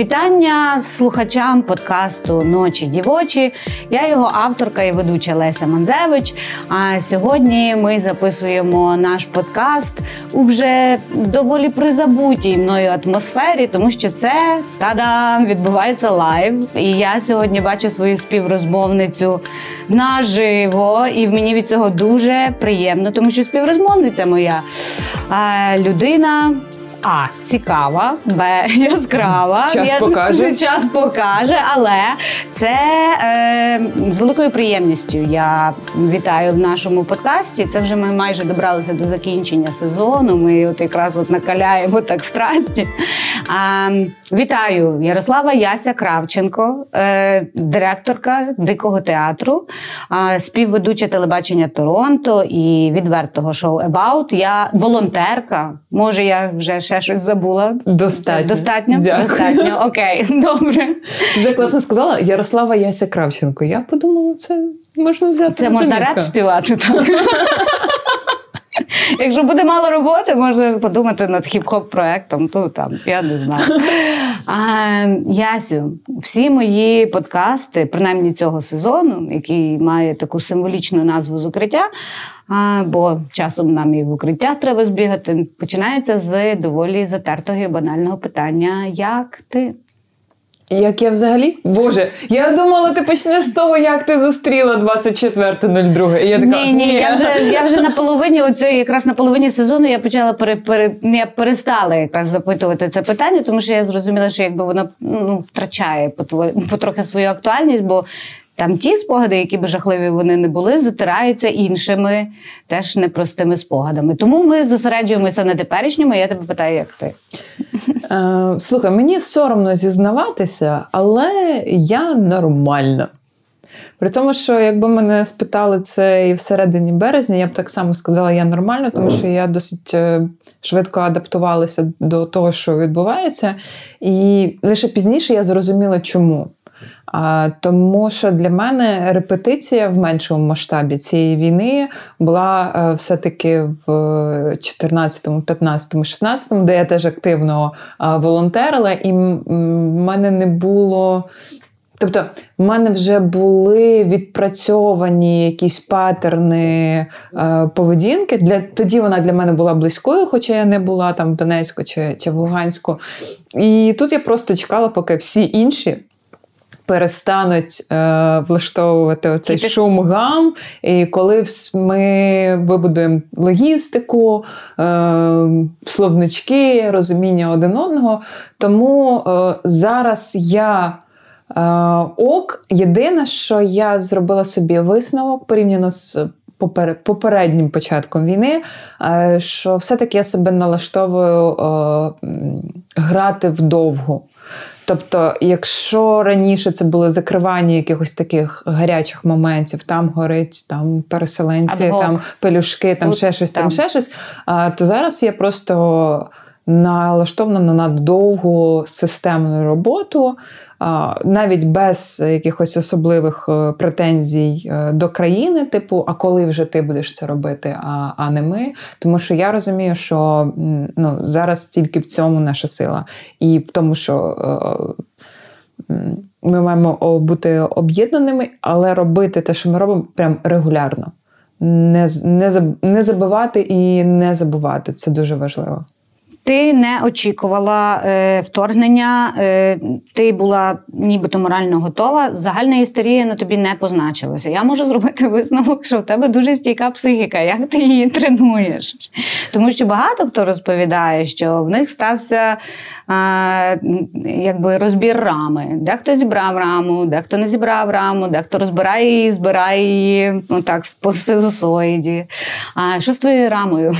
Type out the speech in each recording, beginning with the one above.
Вітання слухачам подкасту Ночі дівочі. Я його авторка і ведуча Леся Манзевич. А сьогодні ми записуємо наш подкаст у вже доволі призабутій мною атмосфері, тому що це та-дам, відбувається live. І я сьогодні бачу свою співрозмовницю наживо, і мені від цього дуже приємно, тому що співрозмовниця моя людина. А цікава, Б яскрава. Час Я, покаже. Час покаже, але це е, з великою приємністю. Я вітаю в нашому подкасті. Це вже ми майже добралися до закінчення сезону. Ми от якраз от накаляємо так страсті. А, Вітаю Ярослава Яся Кравченко, е, директорка дикого театру, е, співведуча телебачення Торонто і відвертого шоу About. Я волонтерка. Може, я вже ще щось забула. Достатньо. Достатньо? Дякую. Достатньо. Окей, добре. Ти класно сказала Ярослава Яся Кравченко. Я подумала, це можна взяти. Це можна реп співати. так. Якщо буде мало роботи, можна подумати над хіп-хоп проектом. То там я не знаю. А, Ясю, всі мої подкасти, принаймні цього сезону, який має таку символічну назву з укриття. А, Бо часом нам і в укриття треба збігати. Починається з доволі затертого і банального питання: як ти? Як я взагалі? Боже, я думала, ти почнеш з того, як ти зустріла 24.02. І я така, ні, ні, я вже я вже на половині оцеї, якраз на половині сезону я почала пере, пере, я перестала якраз запитувати це питання, тому що я зрозуміла, що якби воно ну, втрачає потрохи свою актуальність, бо там ті спогади, які би жахливі вони не були, затираються іншими теж непростими спогадами. Тому ми зосереджуємося на теперішньому. Я тебе питаю, як ти. Е, слухай, мені соромно зізнаватися, але я нормальна. При тому, що якби мене спитали це і всередині березня, я б так само сказала, я нормально, тому що я досить е, швидко адаптувалася до того, що відбувається. І лише пізніше я зрозуміла, чому. Тому що для мене репетиція в меншому масштабі цієї війни була е, все-таки в 14, 15, 16, де я теж активно волонтерила, і в мене не було. Тобто, в мене вже були відпрацьовані якісь патерни е, поведінки. Для, Тоді вона для мене була близькою, хоча я не була там в Донецьку чи, чи в Луганську. І тут я просто чекала, поки всі інші перестануть е, влаштовувати Кіпі. шум гам. І коли ми вибудуємо логістику, е, словнички, розуміння один одного. Тому е, зараз я. Е, ок, єдине, що я зробила собі висновок порівняно з попереднім початком війни, е, що все-таки я себе налаштовую е, грати вдовгу. Тобто, якщо раніше це було закривання якихось таких гарячих моментів, там горить, там переселенці, Адгок. там пелюшки, там Тут, ще щось, там. там ще щось, то зараз я просто налаштована на довгу системну роботу навіть без якихось особливих е, претензій е, до країни, типу, а коли вже ти будеш це робити, а а не ми. Тому що я розумію, що ну, зараз тільки в цьому наша сила, і в тому, що. Е, ми маємо бути об'єднаними, але робити те, що ми робимо, прям регулярно. Не не, не забивати і не забувати. Це дуже важливо. Ти не очікувала е, вторгнення, е, ти була нібито морально готова. Загальна істерія на тобі не позначилася. Я можу зробити висновок, що в тебе дуже стійка психіка. Як ти її тренуєш? Тому що багато хто розповідає, що в них стався е, якби розбір рами. Дехто зібрав раму, дехто не зібрав раму, дехто розбирає її, збирає її отак по синусоїді. А що з твоєю рамою?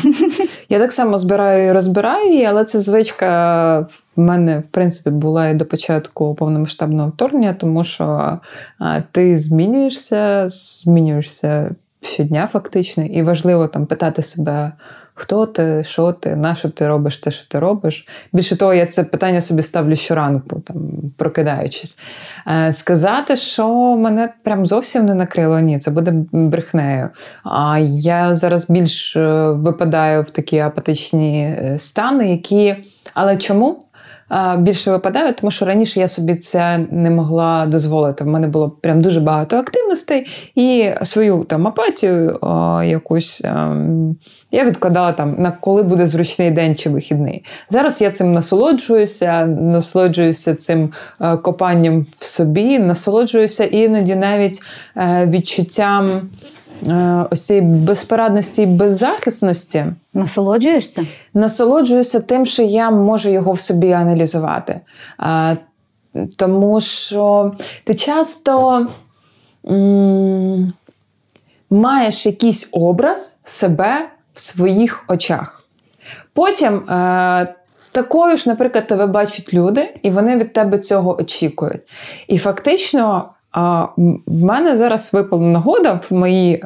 Я так само збираю і розбираю її, але це звичка в мене, в принципі, була і до початку повномасштабного вторгнення, тому що ти змінюєшся, змінюєшся щодня, фактично, і важливо там питати себе. Хто ти, що ти, на що ти робиш те, що ти робиш? Більше того, я це питання собі ставлю щоранку, там, прокидаючись. Е, Сказати, що мене прям зовсім не накрило, ні, це буде брехнею. А я зараз більш е, випадаю в такі апатичні е, стани, які. Але чому? Більше випадаю, тому що раніше я собі це не могла дозволити. В мене було прям дуже багато активностей і свою там апатію якусь ем, я відкладала там на коли буде зручний день чи вихідний. Зараз я цим насолоджуюся, насолоджуюся цим копанням в собі, насолоджуюся іноді навіть е, відчуттям. Е, ось цієї безпорадності і беззахисності. Насолоджуєшся? Насолоджуюся тим, що я можу його в собі аналізувати. Тому що ти часто м- маєш якийсь образ себе в своїх очах. Потім. Е- Такою ж, наприклад, тебе бачать люди, і вони від тебе цього очікують. І фактично а в мене зараз випала нагода в мої е,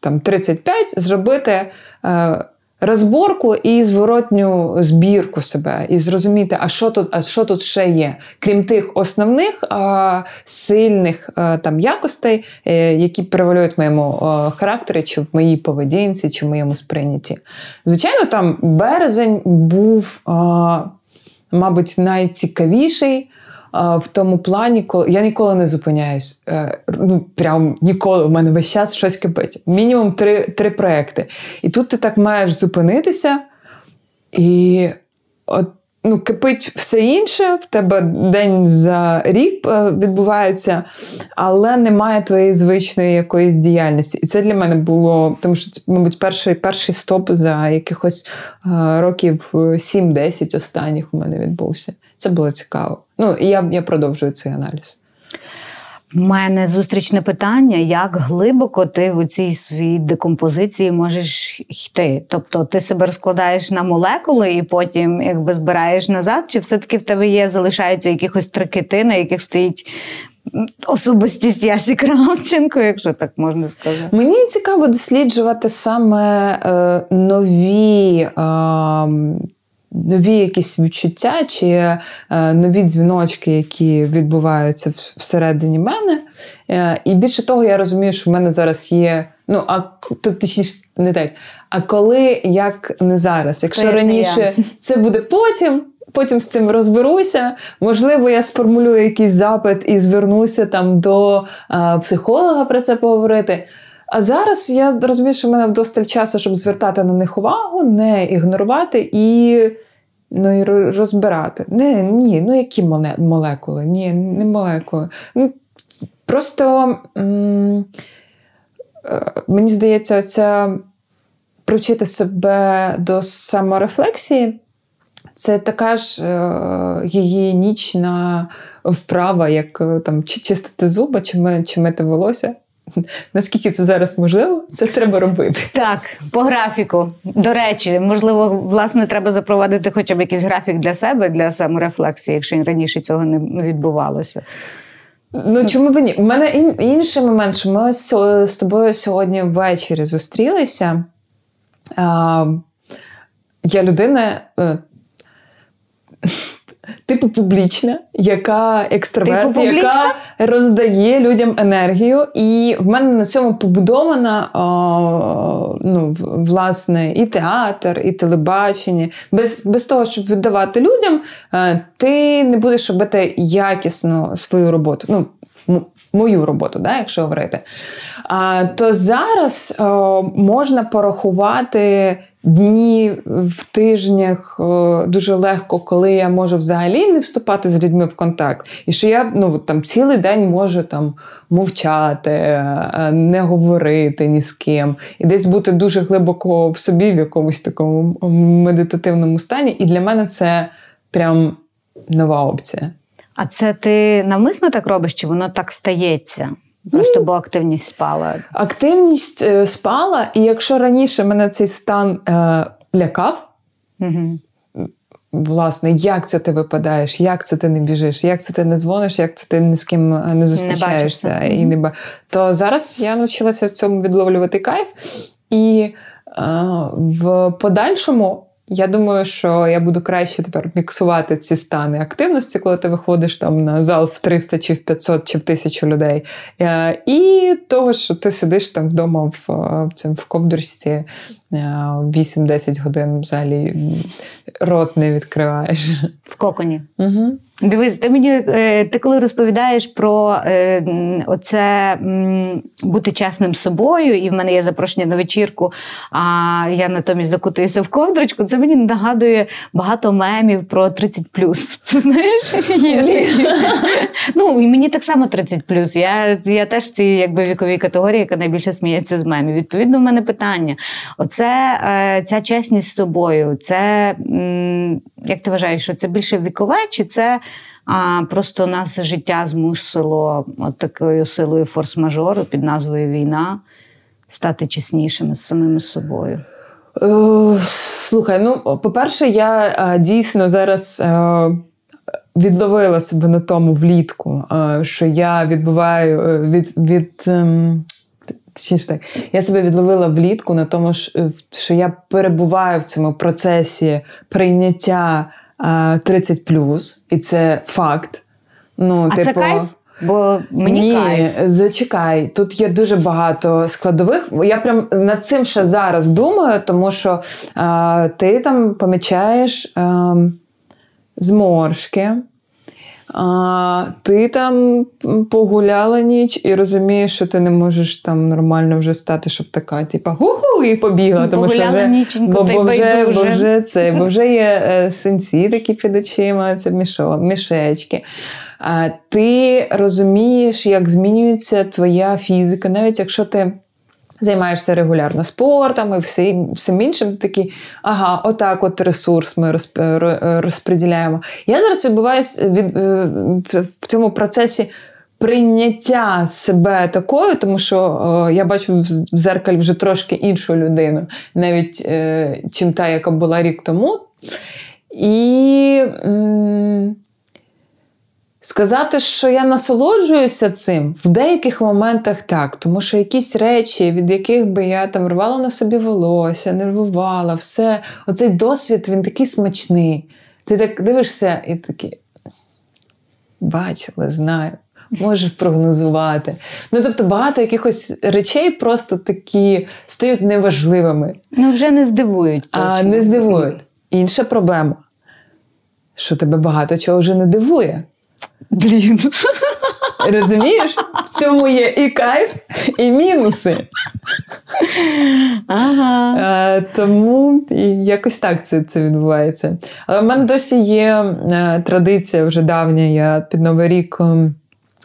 там 35 зробити е, розборку і зворотню збірку себе, і зрозуміти, а що тут а що тут ще є, крім тих основних е, сильних там якостей, які перевалюють в моєму характері, чи в моїй поведінці, чи в моєму сприйнятті. Звичайно, там березень був, мабуть, найцікавіший в тому плані, коли я ніколи не зупиняюсь. Е, ну, прям ніколи в мене весь час щось кипить. Мінімум три три проекти. І тут ти так маєш зупинитися, і от, ну, кипить все інше, в тебе день за рік е, відбувається, але немає твоєї звичної якоїсь діяльності. І це для мене було, тому що це, мабуть, перший перший стоп за якихось е, років 7-10 останніх у мене відбувся. Це було цікаво. Ну, і я, я продовжую цей аналіз. У мене зустрічне питання: як глибоко ти в цій своїй декомпозиції можеш йти? Тобто ти себе розкладаєш на молекули і потім якби збираєш назад, чи все-таки в тебе є, залишаються якихось трикити, на яких стоїть особистість Ясі Кравченко, якщо так можна сказати? Мені цікаво досліджувати саме е, нові. Е, нові якісь відчуття чи е, нові дзвіночки, які відбуваються всередині мене. Е, і більше того, я розумію, що в мене зараз є. Ну, а точніше, не так. А коли як не зараз? Якщо раніше це буде потім. Потім з цим розберуся. Можливо, я сформулюю якийсь запит і звернуся там до а, психолога про це поговорити. А зараз я розумію, що в мене вдосталь часу, щоб звертати на них увагу, не ігнорувати і ну, і розбирати. Не, Ні, ну які молекули? Ні, не молекули. Ну, Просто м- е, мені здається, оця привчити себе до саморефлексії. Це така ж е, гігієнічна вправа, як е, там чистити зуби, чи, чи мити волосся. Наскільки це зараз можливо, це треба робити. Так, по графіку. До речі, можливо, власне, треба запровадити хоча б якийсь графік для себе, для саморефлексії, якщо раніше цього не відбувалося. Ну чому б ні? У мене інший момент, що ми ось з тобою сьогодні ввечері зустрілися. Я людина е, типу публічна, яка екстраверт, типу яка роздає людям енергію. І в мене на цьому побудована о, ну, власне і театр, і телебачення. Без без того, щоб віддавати людям, е, ти не будеш робити якісно свою роботу. Ну, Мою роботу, да, якщо говорити. А, То зараз о, можна порахувати дні в тижнях о, дуже легко, коли я можу взагалі не вступати з людьми в контакт. І що я ну, там цілий день можу там мовчати, е, не говорити ні з ким, і десь бути дуже глибоко в собі, в якомусь такому медитативному стані. І для мене це прям нова опція. А це ти навмисно так робиш, чи воно так стається? Просто бо активність спала. Активність е, спала, і якщо раніше мене цей стан е, лякав, угу. власне, як це ти випадаєш, як це ти не біжиш, як це ти не дзвониш, як це ти ні з ким е, не зустрічаєшся, не і не то зараз я навчилася в цьому відловлювати кайф, і е, в подальшому я думаю, що я буду краще тепер міксувати ці стани активності, коли ти виходиш там на зал в 300 чи в 500 чи в 1000 людей. Е, і того, що ти сидиш там вдома в в, цим, в ковдрості 8-10 годин взагалі рот не відкриваєш. В коконі. Угу. Дивись, ти мені е, ти коли розповідаєш про е, оце бути чесним собою, і в мене є запрошення на вечірку, а я натомість закутуюся в ковдрочку, це мені нагадує багато мемів про 30 Знаєш? Ну, і мені так само 30 Я я теж в цій якби, віковій категорії, яка найбільше сміється з мемів. Відповідно, в мене питання: оце е, ця чесність з собою, це як ти вважаєш, що це більше вікове, чи це а, просто нас життя змусило от такою силою форс-мажору під назвою Війна стати чеснішими з самими собою? Е, слухай, ну, по-перше, я е, дійсно зараз. Е, відловила себе на тому влітку, що я відбуваю від від ем, Точніше так, я себе відловила влітку на тому, що я перебуваю в цьому процесі прийняття 30 плюс, і це факт. Ну, а типу, це кайф? Бо мені Ні, кайф. зачекай, тут є дуже багато складових. Я прям над цим ще зараз думаю, тому що а, ти там помічаєш а, зморшки. А, Ти там погуляла ніч і розумієш, що ти не можеш там нормально вже стати, щоб така, типа, гу-гу, і побігла. Тому що вже, ніченько, бо, бо, вже, бо, вже це, бо вже є е, синці такі під очима, це мішо, мішечки. А, Ти розумієш, як змінюється твоя фізика, навіть якщо ти. Займаєшся регулярно спортом і всім всім іншим. Ти такий, ага, отак от ресурс ми розподіляємо. Я зараз відбуваюся від, е, в цьому процесі прийняття себе такою, тому що я бачу в зеркалі вже трошки іншу людину, навіть е, чим та, яка була рік тому. І. М- Сказати, що я насолоджуюся цим в деяких моментах так, тому що якісь речі, від яких би я там рвала на собі волосся, нервувала, все. Оцей досвід він такий смачний. Ти так дивишся і такий бачила, знаю, можеш прогнозувати. Ну, тобто, багато якихось речей просто такі стають неважливими. Ну, вже не здивують. Точно. А не здивують. Інша проблема, що тебе багато чого вже не дивує. Блін. Розумієш? В цьому є і кайф, і мінуси. Ага. А, тому якось так це це відбувається. Але в мене досі є е, традиція вже давня. Я під Новий рік.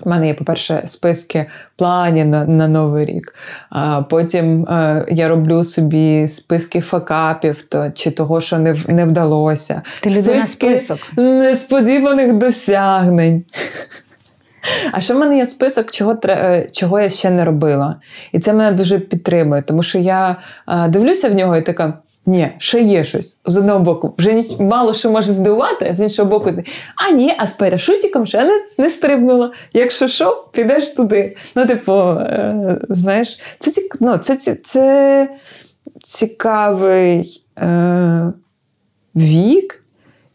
У мене є, по-перше, списки планів на на Новий рік. А Потім е, я роблю собі списки факапів то, чи того, що не не вдалося. Ти людина список. несподіваних досягнень. А ще в мене є список, чого е, чого я ще не робила. І це мене дуже підтримує, тому що я е, дивлюся в нього і така. Ні, ще є щось з одного боку. Вже мало що може здивувати, а з іншого боку, а ні, а з парашутиком ще не не стрибнула. Якщо що, підеш туди. Ну, типу, е, знаєш, це ну, це, це, це цікавий е, вік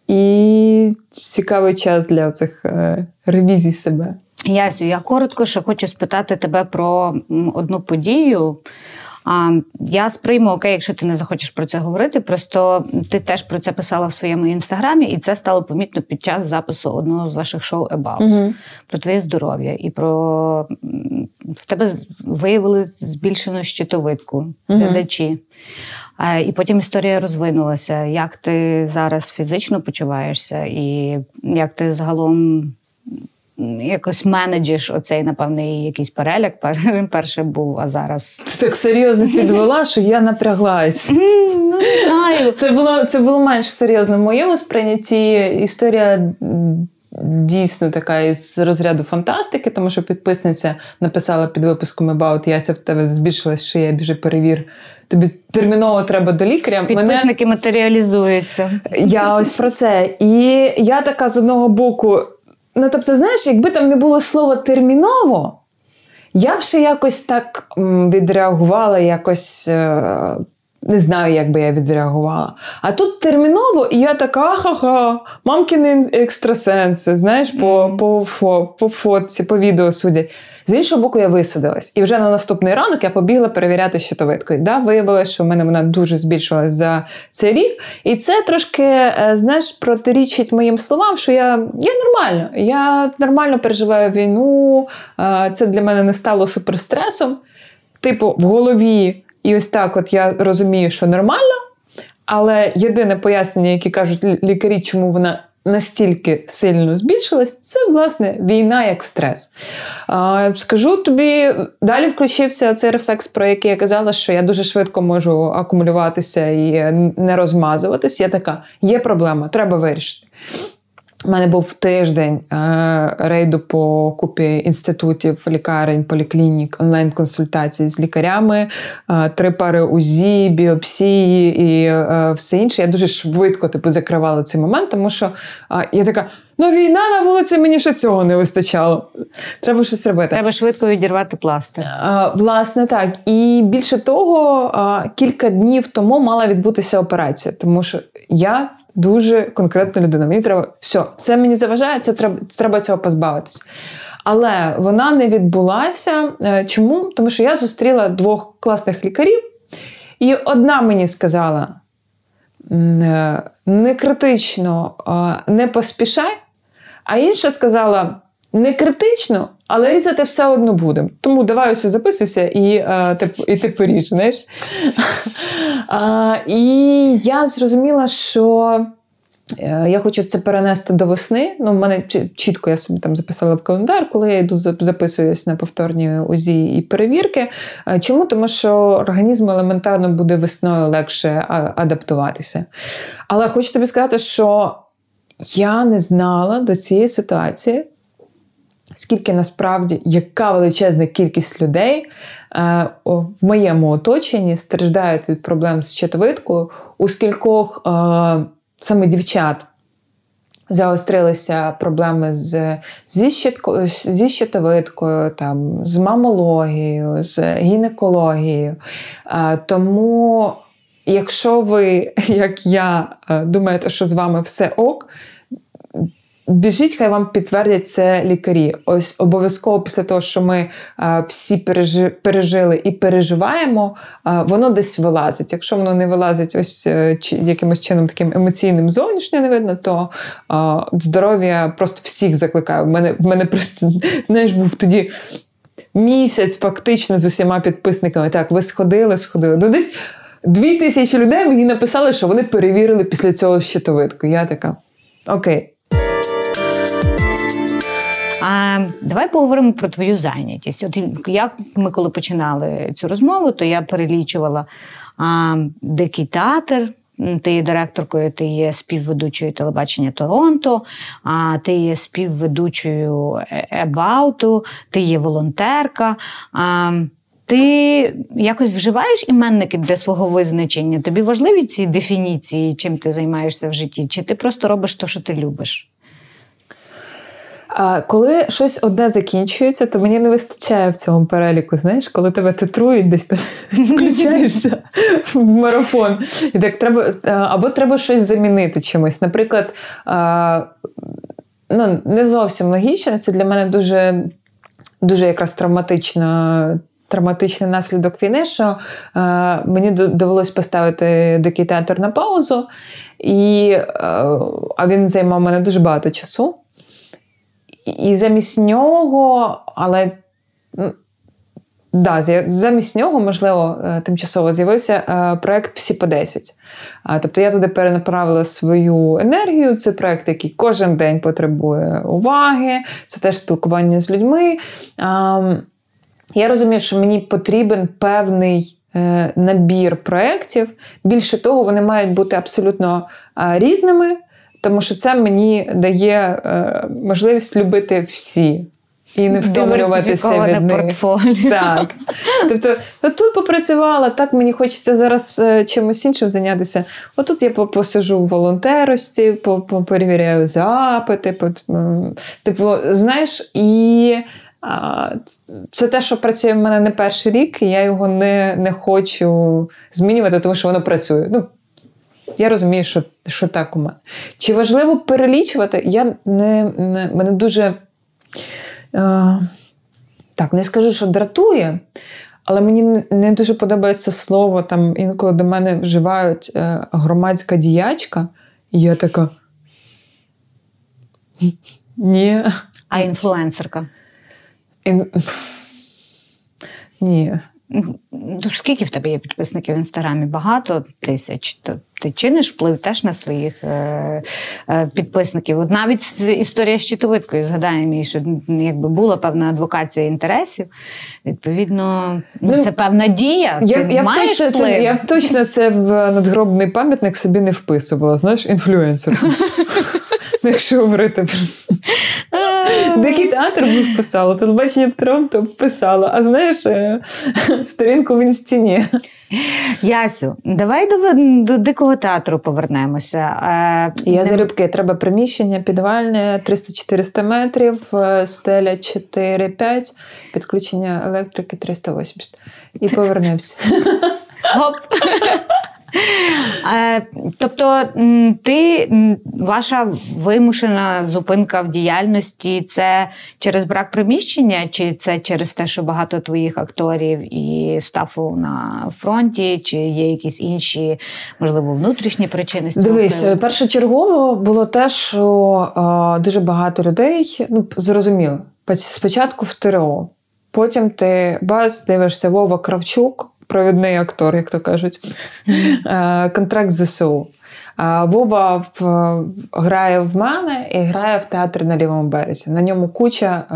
і цікавий час для цих е, ревізій себе. Ясю, я коротко ще хочу спитати тебе про одну подію. А, Я сприйму окей, якщо ти не захочеш про це говорити. Просто ти теж про це писала в своєму інстаграмі, і це стало помітно під час запису одного з ваших шоу About угу. про твоє здоров'я. І про в тебе виявили збільшену щитовидку глядачі. А, І потім історія розвинулася. Як ти зараз фізично почуваєшся, і як ти загалом якось менеджиш оцей, напевне, якийсь переляк. Перший був, а зараз. Ти так серйозно підвела, що я напряглась. Ну, не знаю. Це було це було менш серйозно. В моєму сприйнятті історія. Дійсно, така із розряду фантастики, тому що підписниця написала під випуском About Яся в тебе збільшилась шия, біжи перевір. Тобі терміново треба до лікаря. Підписники Мене... матеріалізуються. Я ось про це. І я така з одного боку Ну, тобто, знаєш, якби там не було слова терміново, я б ще якось так відреагувала, якось е, не знаю, як би я відреагувала. А тут терміново, і я така ха-ха, мамкіни екстрасенси, знаєш, по, по, по, по фотці, по відео судять. З іншого боку, я висадилась. І вже на наступний ранок я побігла перевіряти щитовидку. І да, виявилося, що в мене вона дуже збільшилась за цей рік. І це трошки, е, знаєш, протирічить моїм словам, що я я нормально. Я нормально переживаю війну. Е, це для мене не стало суперстресом. Типу, в голові. І ось так, от я розумію, що нормально. Але єдине пояснення, яке кажуть лікарі, чому вона настільки сильно збільшилась, це власне війна як стрес. Скажу тобі, далі включився цей рефлекс, про який я казала, що я дуже швидко можу акумулюватися і не розмазуватись. Я така, є проблема, треба вирішити. У мене був тиждень е, рейду по купі інститутів, лікарень, поліклінік, онлайн-консультацій з лікарями, е, три пари УЗІ, біопсії і е, все інше. Я дуже швидко типу, закривала цей момент, тому що я така. Ну, війна на вулиці мені ще цього не вистачало. Треба щось робити. Треба швидко відірвати пластир. А, Власне, так. І більше того, а, кілька днів тому мала відбутися операція, тому що я дуже конкретна людина. Мені треба все, це мені заважає, це треба треба цього позбавитися. Але вона не відбулася. Е, чому? Тому що я зустріла двох класних лікарів, і одна мені сказала: е, не критично, не поспішай, а інша сказала: не критично, але різати все одно будемо. Тому давай ось записуйся і а, ти, і ти поріж. знаєш. А, І я зрозуміла, що. Е, я хочу це перенести до весни. Ну, в мене чітко я собі там записала в календар, коли я йду записуюсь на повторні УЗІ і перевірки. Е, чому? Тому що організм елементарно буде весною легше адаптуватися. Але хочу тобі сказати, що я не знала до цієї ситуації, скільки насправді яка величезна кількість людей е, в моєму оточенні страждають від проблем з щитовидкою, у скількох е, саме дівчат. Загострилися проблеми з, зі, щитко, зі щитовидкою, там, з мамологією, з гінекологією. Е, тому, якщо ви, як я, думаєте, що з вами все ок, Біжіть, хай вам підтвердять це лікарі. Ось обов'язково після того, що ми а, всі пережи, пережили і переживаємо, а, воно десь вилазить. Якщо воно не вилазить ось е, чи, якимось чином таким емоційним зовнішньо не видно, то а, здоров'я просто всіх закликаю. В мене, в мене просто, знаєш, був тоді. Місяць фактично з усіма підписниками. Так, ви сходили, сходили. Ну, десь дві тисячі людей мені написали, що вони перевірили після цього щитовидку. Я така, окей. А давай поговоримо про твою зайнятість. От як ми коли починали цю розмову, то я перелічувала а, дикий театр. Ти є директоркою, ти є співведучою телебачення Торонто, а ти є співведучою Ебауту, ти є волонтерка. А, ти якось вживаєш іменники для свого визначення? Тобі важливі ці дефініції, чим ти займаєшся в житті? Чи ти просто робиш те, що ти любиш? Коли щось одне закінчується, то мені не вистачає в цьому переліку. Знаєш, коли тебе титрують, десь включаєшся в марафон. І так треба або треба щось замінити чимось. Наприклад, ну, не зовсім логічно, це для мене дуже, дуже якраз травматично. Травматичний наслідок війни, що е, мені довелось поставити дикий театр на паузу, і, е, а він займав мене дуже багато часу. І замість нього, але да, замість нього, можливо, е, тимчасово з'явився е, проект Всі по 10. Тобто я туди перенаправила свою енергію. Це проект, який кожен день потребує уваги, це теж спілкування з людьми. Я розумію, що мені потрібен певний. Е, набір проєктів. Більше того, вони мають бути абсолютно різними, тому що це мені дає е, можливість любити всі. І не втомлюватися від них. портфоліо. Так. Тобто, тут попрацювала, так мені хочеться зараз е, чимось іншим зайнятися. Отут я посижу в волонтерості, перевіряю запити. Типу, знаєш, і Це те, що працює в мене не перший рік, і я його не не хочу змінювати, тому що воно працює. Ну, Я розумію, що що так у мене. Чи важливо перелічувати? Я не, не мене дуже е, так, не скажу, що дратує, але мені не дуже подобається слово. Там інколи до мене вживають е, громадська діячка, і я така. Ні. А інфлюенсерка? Ін... Ні. Ну, скільки в тебе є підписників в інстаграмі? Багато тисяч. То ти чиниш вплив теж на своїх е, е, підписників. От навіть історія з щитовидкою згадаємо, що якби була певна адвокація інтересів. Відповідно, ну, ну це певна дія. Я ти я, маєш точно вплив? це, я точно це в надгробний пам'ятник собі не вписувала. Знаєш, інфлюенсер. Якщо говорити Дикий театр би вписала, телебачення в Торонто вписала, а знаєш, е, сторінку в інстіні. Ясю, давай до, до дикого театру повернемося. Е, Я не... залюбки, треба приміщення, підвальне 300-400 метрів, е, стеля 4-5, підключення електрики 380. І повернемося. Гоп. Е, тобто, ти ваша вимушена зупинка в діяльності це через брак приміщення, чи це через те, що багато твоїх акторів і стафу на фронті, чи є якісь інші, можливо, внутрішні причини? Дивись, першочергово було те, що е, дуже багато людей ну зрозуміло, спочатку в ТРО, потім ти баз дивишся Вова Кравчук провідний актор, як то кажуть, е, контракт ЗСУ. Вова в, грає в мене і грає в театрі на лівому березі. На ньому куча е,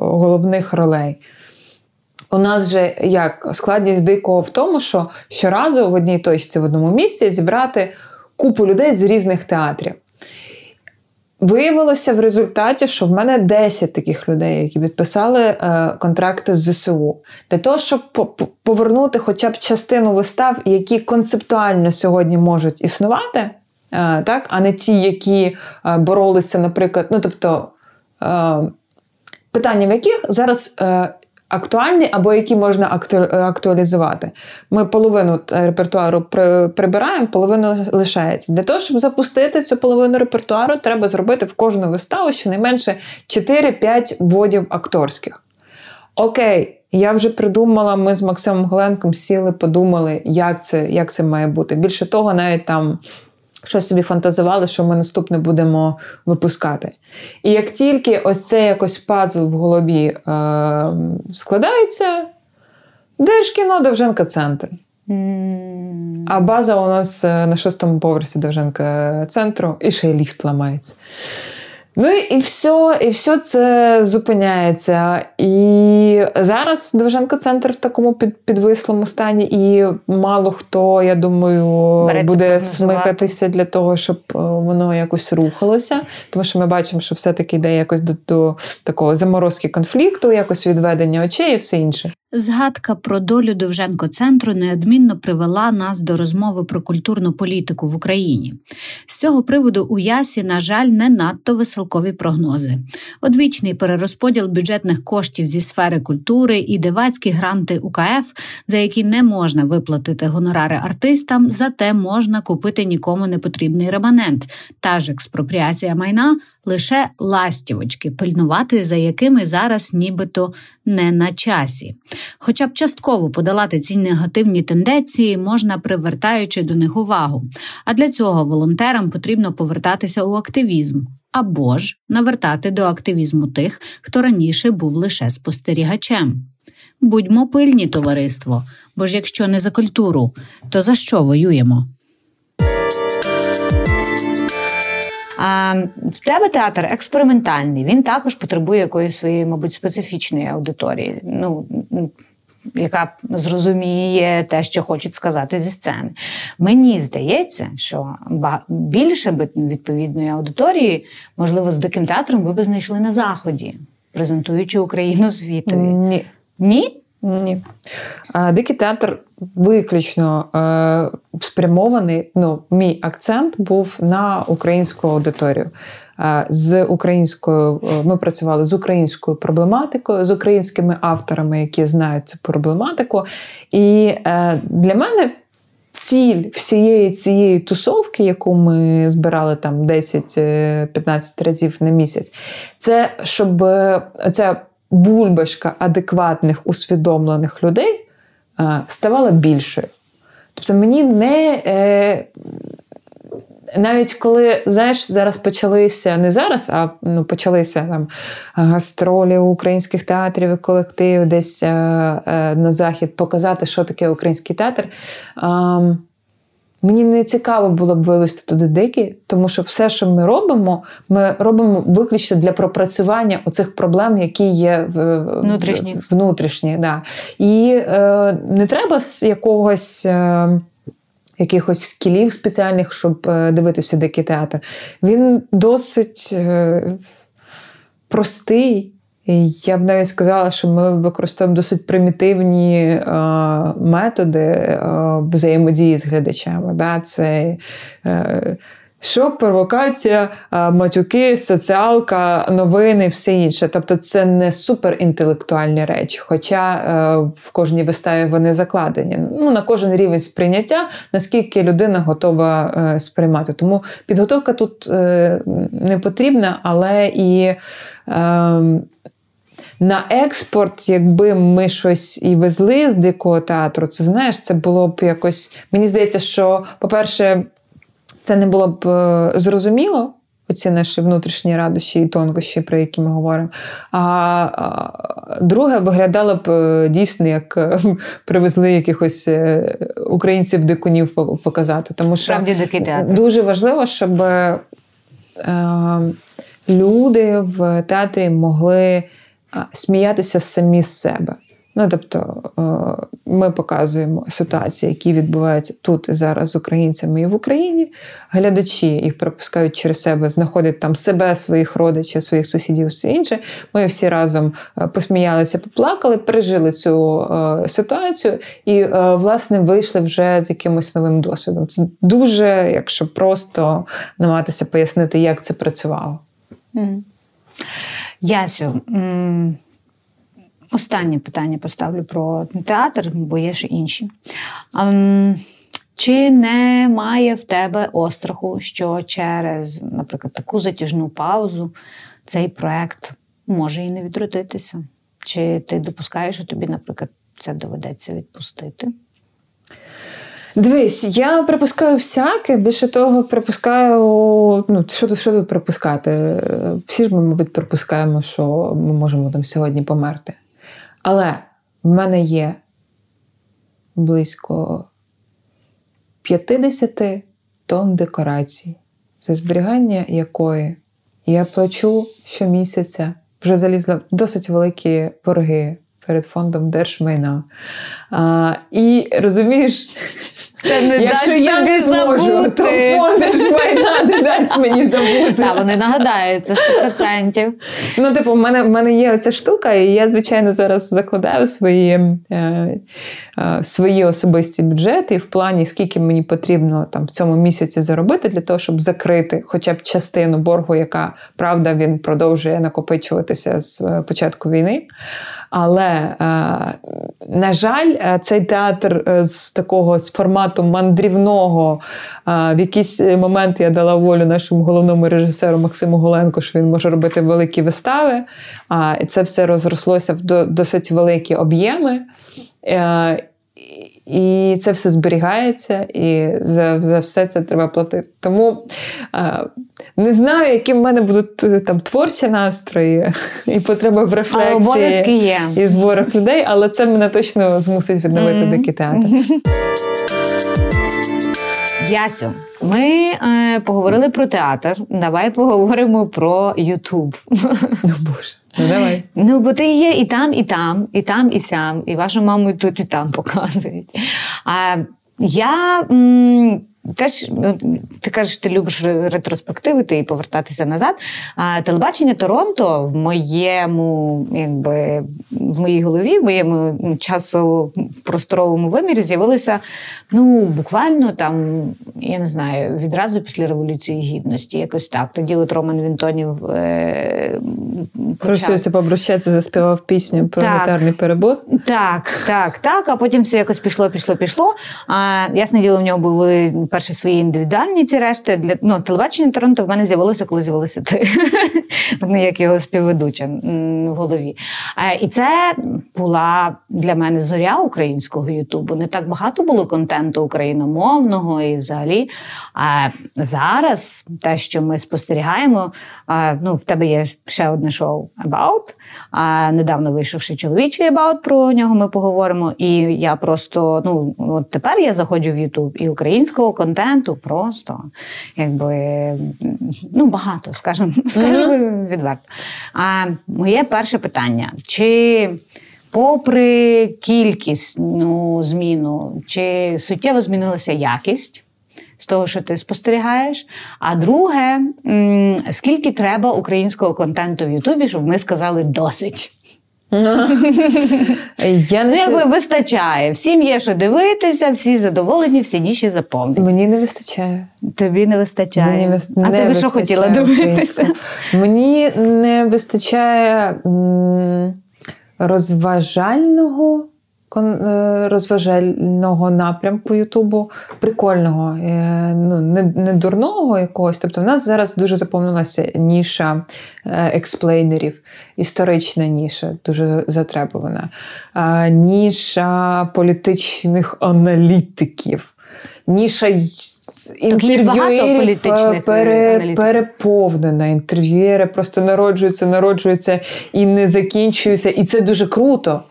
головних ролей. У нас же як складність дикого в тому, що щоразу в одній точці в одному місці зібрати купу людей з різних театрів. Виявилося в результаті, що в мене 10 таких людей, які підписали е, контракти з ЗСУ. Для того, щоб повернути хоча б частину вистав, які концептуально сьогодні можуть існувати, е, так, а не ті, які е, боролися, наприклад, ну тобто. Е, Питання, в яких зараз е, актуальні або які можна актуалізувати. Ми половину репертуару прибираємо, половину лишається. Для того, щоб запустити цю половину репертуару, треба зробити в кожну виставу щонайменше 4-5 вводів акторських. Окей, я вже придумала, ми з Максимом Голенком сіли, подумали, як це як це має бути. Більше того, навіть там щось собі фантазували, що ми наступне будемо випускати. І як тільки ось цей якось пазл в голові е, складається, де ж кіно Довженка центр? Mm. А база у нас е, на шостому поверсі Довженка центру, і ще й ліфт ламається. Ну і все і все це зупиняється. І зараз Довженко центр в такому під, підвислому стані, і мало хто, я думаю, Береться буде смикатися для того, щоб е, воно якось рухалося. Тому що ми бачимо, що все-таки йде якось до, до такого заморозки конфлікту, якось відведення очей і все інше. Згадка про долю Довженко центру неодмінно привела нас до розмови про культурну політику в Україні. З цього приводу у Ясі, на жаль, не надто веселкові прогнози. Одвічний перерозподіл бюджетних коштів зі сфери культури і дивацькі гранти УКФ, за які не можна виплатити гонорари артистам, зате можна купити нікому не потрібний реманент, та ж експропріація майна лише ластівочки, пильнувати за якими зараз нібито не на часі. Хоча б частково подолати ці негативні тенденції можна привертаючи до них увагу. А для цього волонтерам потрібно повертатися у активізм. Або ж навертати до активізму тих, хто раніше був лише спостерігачем. Будьмо пильні, товариство, бо ж якщо не за культуру, то за що воюємо? В тебе театр експериментальний. Він також потребує якоїсь своєї, мабуть, специфічної аудиторії. Ну, яка зрозуміє те, що хочуть сказати зі сцени. Мені здається, що більше би відповідної аудиторії, можливо, з диким театром ви б знайшли на заході, презентуючи Україну світові. Ні. Ні? Ні. Дикий театр виключно е, спрямований. Ну, мій акцент був на українську аудиторію. Е, з українською е, ми працювали з українською проблематикою, з українськими авторами, які знають цю проблематику. І для мене. Ціль всієї цієї тусовки, яку ми збирали там 10-15 разів на місяць, це щоб ця бульбашка адекватних усвідомлених людей е, ставала більшою. Тобто мені не. Е, навіть коли, знаєш, зараз почалися не зараз, а ну, почалися там гастролі українських театрів і колективів десь е, е, на захід показати, що таке український театр. Е, Мені не цікаво було б вивести туди дикі, тому що все, що ми робимо, ми робимо виключно для пропрацювання оцих проблем, які є внутрішні. внутрішні да. І е, не треба з якогось. Е, Якихось скілів спеціальних, щоб е, дивитися дикий театр. Він досить е, простий. Я б навіть сказала, що ми використовуємо досить примітивні е, методи е, взаємодії з глядачами. Да? Це е, шок, провокація, е, матюки, соціалка, новини, все інше. Тобто це не суперінтелектуальні речі, хоча е, в кожній виставі вони закладені. Ну, На кожен рівень сприйняття, наскільки людина готова е, сприймати. Тому підготовка тут не потрібна, але і. На експорт, якби ми щось і везли з дикого театру, це знаєш, це було б якось. Мені здається, що, по-перше, це не було б е, зрозуміло. Оці наші внутрішні радощі і тонкощі, про які ми говоримо. А, а друге, виглядало б е, дійсно, як е, привезли якихось українців-дикунів показати. Тому що Справді дуже важливо, щоб е, люди в театрі могли сміятися самі з себе. Ну, тобто е, ми показуємо ситуації, які відбуваються тут і зараз з українцями і в Україні. Глядачі їх пропускають через себе, знаходять там себе, своїх родичів, своїх сусідів, все інше. Ми всі разом е, посміялися, поплакали, пережили цю е, ситуацію і, власне, вийшли вже з якимось новим досвідом. Це дуже, якщо просто намагатися пояснити, як це працювало. Ясю, останнє питання поставлю про театр, бо є ще інші. Чи немає в тебе остраху, що через, наприклад, таку затяжну паузу цей проект може і не відродитися? Чи ти допускаєш, що тобі, наприклад, це доведеться відпустити? Дивись, я припускаю всяке, більше того, припускаю. Ну, що тут що тут припускати? Всі ж ми, мабуть, припускаємо, що ми можемо там сьогодні померти. Але в мене є близько 50 тонн декорацій, за зберігання якої я плачу щомісяця, вже залізла в досить великі борги перед фондом держмайна. А, І розумієш, це не якщо дасть я не зможу, забути. то фонд держмайна не дасть мені забути. Так, вони нагадають, це 100%. Ну, типу, в мене в мене є оця штука, і я, звичайно, зараз закладаю свої е, е, свої особисті бюджети, і в плані, скільки мені потрібно там в цьому місяці заробити для того, щоб закрити хоча б частину боргу, яка правда він продовжує накопичуватися з початку війни. Але, е, на жаль, е, цей театр е, з такого з формату мандрівного. В якийсь момент я дала волю нашому головному режисеру Максиму Голенко, що він може робити великі вистави. І це все розрослося в досить великі об'єми. І це все зберігається, і за за все це треба платити. Тому а, не знаю, які в мене будуть е, там творчі настрої і потреба в рефлексії є. і зборах людей, але це мене точно змусить відновити mm-hmm. дикий театр. Ясю, ми е, поговорили про театр. Давай поговоримо про Ютуб. Ну, Боже. Ну, давай. Ну, бо ти є і там, і там, і там, і сям, і вашу маму і тут, і там показують. А я м- теж ну, ти кажеш, ти любиш ретроспективити і повертатися назад. А телебачення Торонто в моєму, якби в моїй голові, в моєму часу просторовому вимірі з'явилося ну буквально там, я не знаю, відразу після революції гідності, якось так. Тоді от Роман Вінтонів е, Просився побрущатися, заспівав пісню про гітарний перебор. Так, так, так. А потім все якось пішло, пішло, пішло. А ясне діло, в нього були перші свої індивідуальні ці решти. Для ну, телебачення Торонто в мене з'явилося, коли з'явилося ти. як його співведуча в голові. І це була для мене зоря українського Ютубу. Не так багато було контенту україномовного і взагалі. А зараз те, що ми спостерігаємо, ну, в тебе є ще одне шоу About. Недавно вийшовши чоловічий About, про нього ми поговоримо. І я просто, ну, от тепер я заходжу в Ютуб і українського контенту просто якби ну, багато, скажімо, скажімо відверто. А моє перше питання: чи попри кількісну зміну, чи суттєво змінилася якість? З того, що ти спостерігаєш. А друге, скільки треба українського контенту в Ютубі, щоб ми сказали досить? Я не ну, якби вистачає. Всім є що дивитися, всі задоволені, всі ніші заповнені. Мені не вистачає. Тобі не вистачає. Мені вис... А не тобі що хотіла дивитися? Мені не вистачає м- розважального розважального напрямку Ютубу, прикольного, е, ну, не не дурного якогось. Тобто, в нас зараз дуже заповнилася ніша е, експлейнерів, історична ніша, дуже затребувана, ніша політичних аналітиків, ніша. Інтерв'юерів пере, переповнена. Інтерв'юери просто народжуються, народжуються і не закінчуються. І це дуже круто.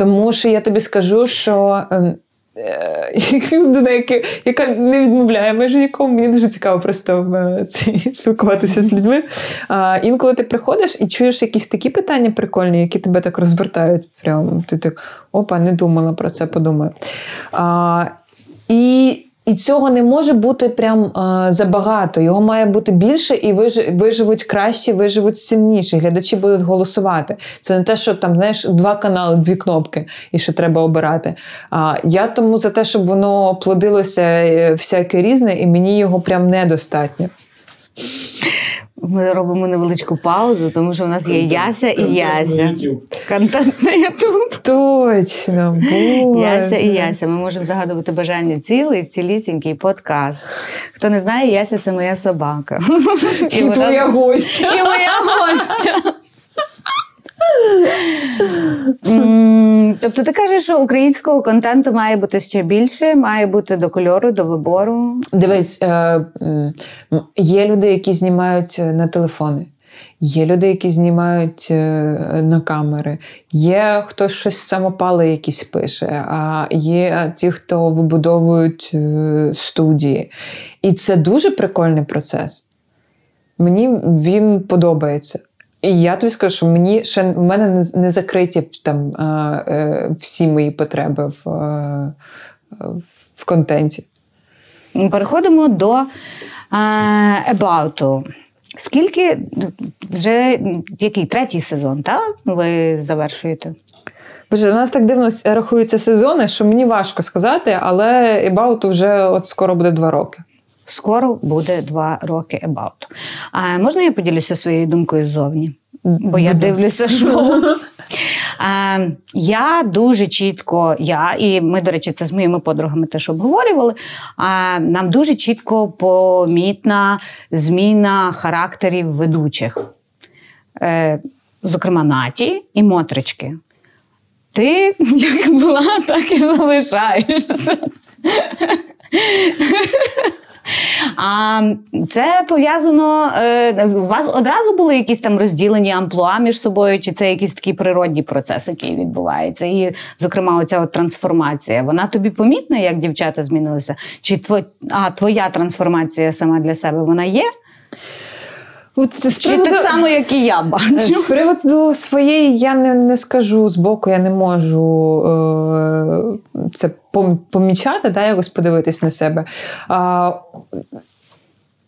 Тому що я тобі скажу, що. Ем, е, людина, яка, яка не відмовляє майже нікому, мені дуже цікаво просто спілкуватися з людьми. А, Інколи ти приходиш і чуєш якісь такі питання прикольні, які тебе так розвертають. Прям ти так опа, не думала про це, подумаю. І і цього не може бути прям а, забагато. Його має бути більше, і виживуть краще, виживуть сильніші. Глядачі будуть голосувати. Це не те, що там знаєш два канали, дві кнопки, і що треба обирати. А я тому за те, щоб воно плодилося е, всяке різне, і мені його прям недостатньо. Ми робимо невеличку паузу, тому що у нас є Яся і Яся. Контент на Ютуб. Точно. Боже. Яся і Яся. Ми можемо загадувати бажання цілий, цілісінький подкаст. Хто не знає, Яся це моя собака. І, і твоя гостя. І моя гостя. Тобто ти кажеш, що українського контенту має бути ще більше, має бути до кольору, до вибору. Дивись, е, є люди, які знімають е, на телефони. Є люди, які знімають е, на камери, є хтось щось самопали якісь пише, а є ті, хто вибудовують студії. І це дуже прикольний процес. Мені він подобається. І я тобі скажу, що мені ще в мене не, закриті там е, всі мої потреби в, а, в контенті. Переходимо до About. Скільки вже який третій сезон, так? Ви завершуєте? Боже, у нас так дивно рахуються сезони, що мені важко сказати, але About вже от скоро буде два роки. Скоро буде два роки About. А можна я поділюся своєю думкою ззовні? Бо я дивлюся шоу. А, я дуже чітко, я, і ми, до речі, це з моїми подругами теж обговорювали. А, Нам дуже чітко помітна зміна характерів ведучих, Е, зокрема, Наті і Мотрички. Ти як була, так і залишаєшся. А це пов'язано. Е, у вас одразу були якісь там розділені амплуа між собою, чи це якийсь такий природній процес, який відбувається? І, зокрема, оця от трансформація. Вона тобі помітна, як дівчата змінилися? Чи твоя, а, твоя трансформація сама для себе вона є? От з Чи приводу... так само, як і я бачу. З приводу своєї я не не скажу з боку, я не можу е, це помічати, да, якось подивитись на себе. Е,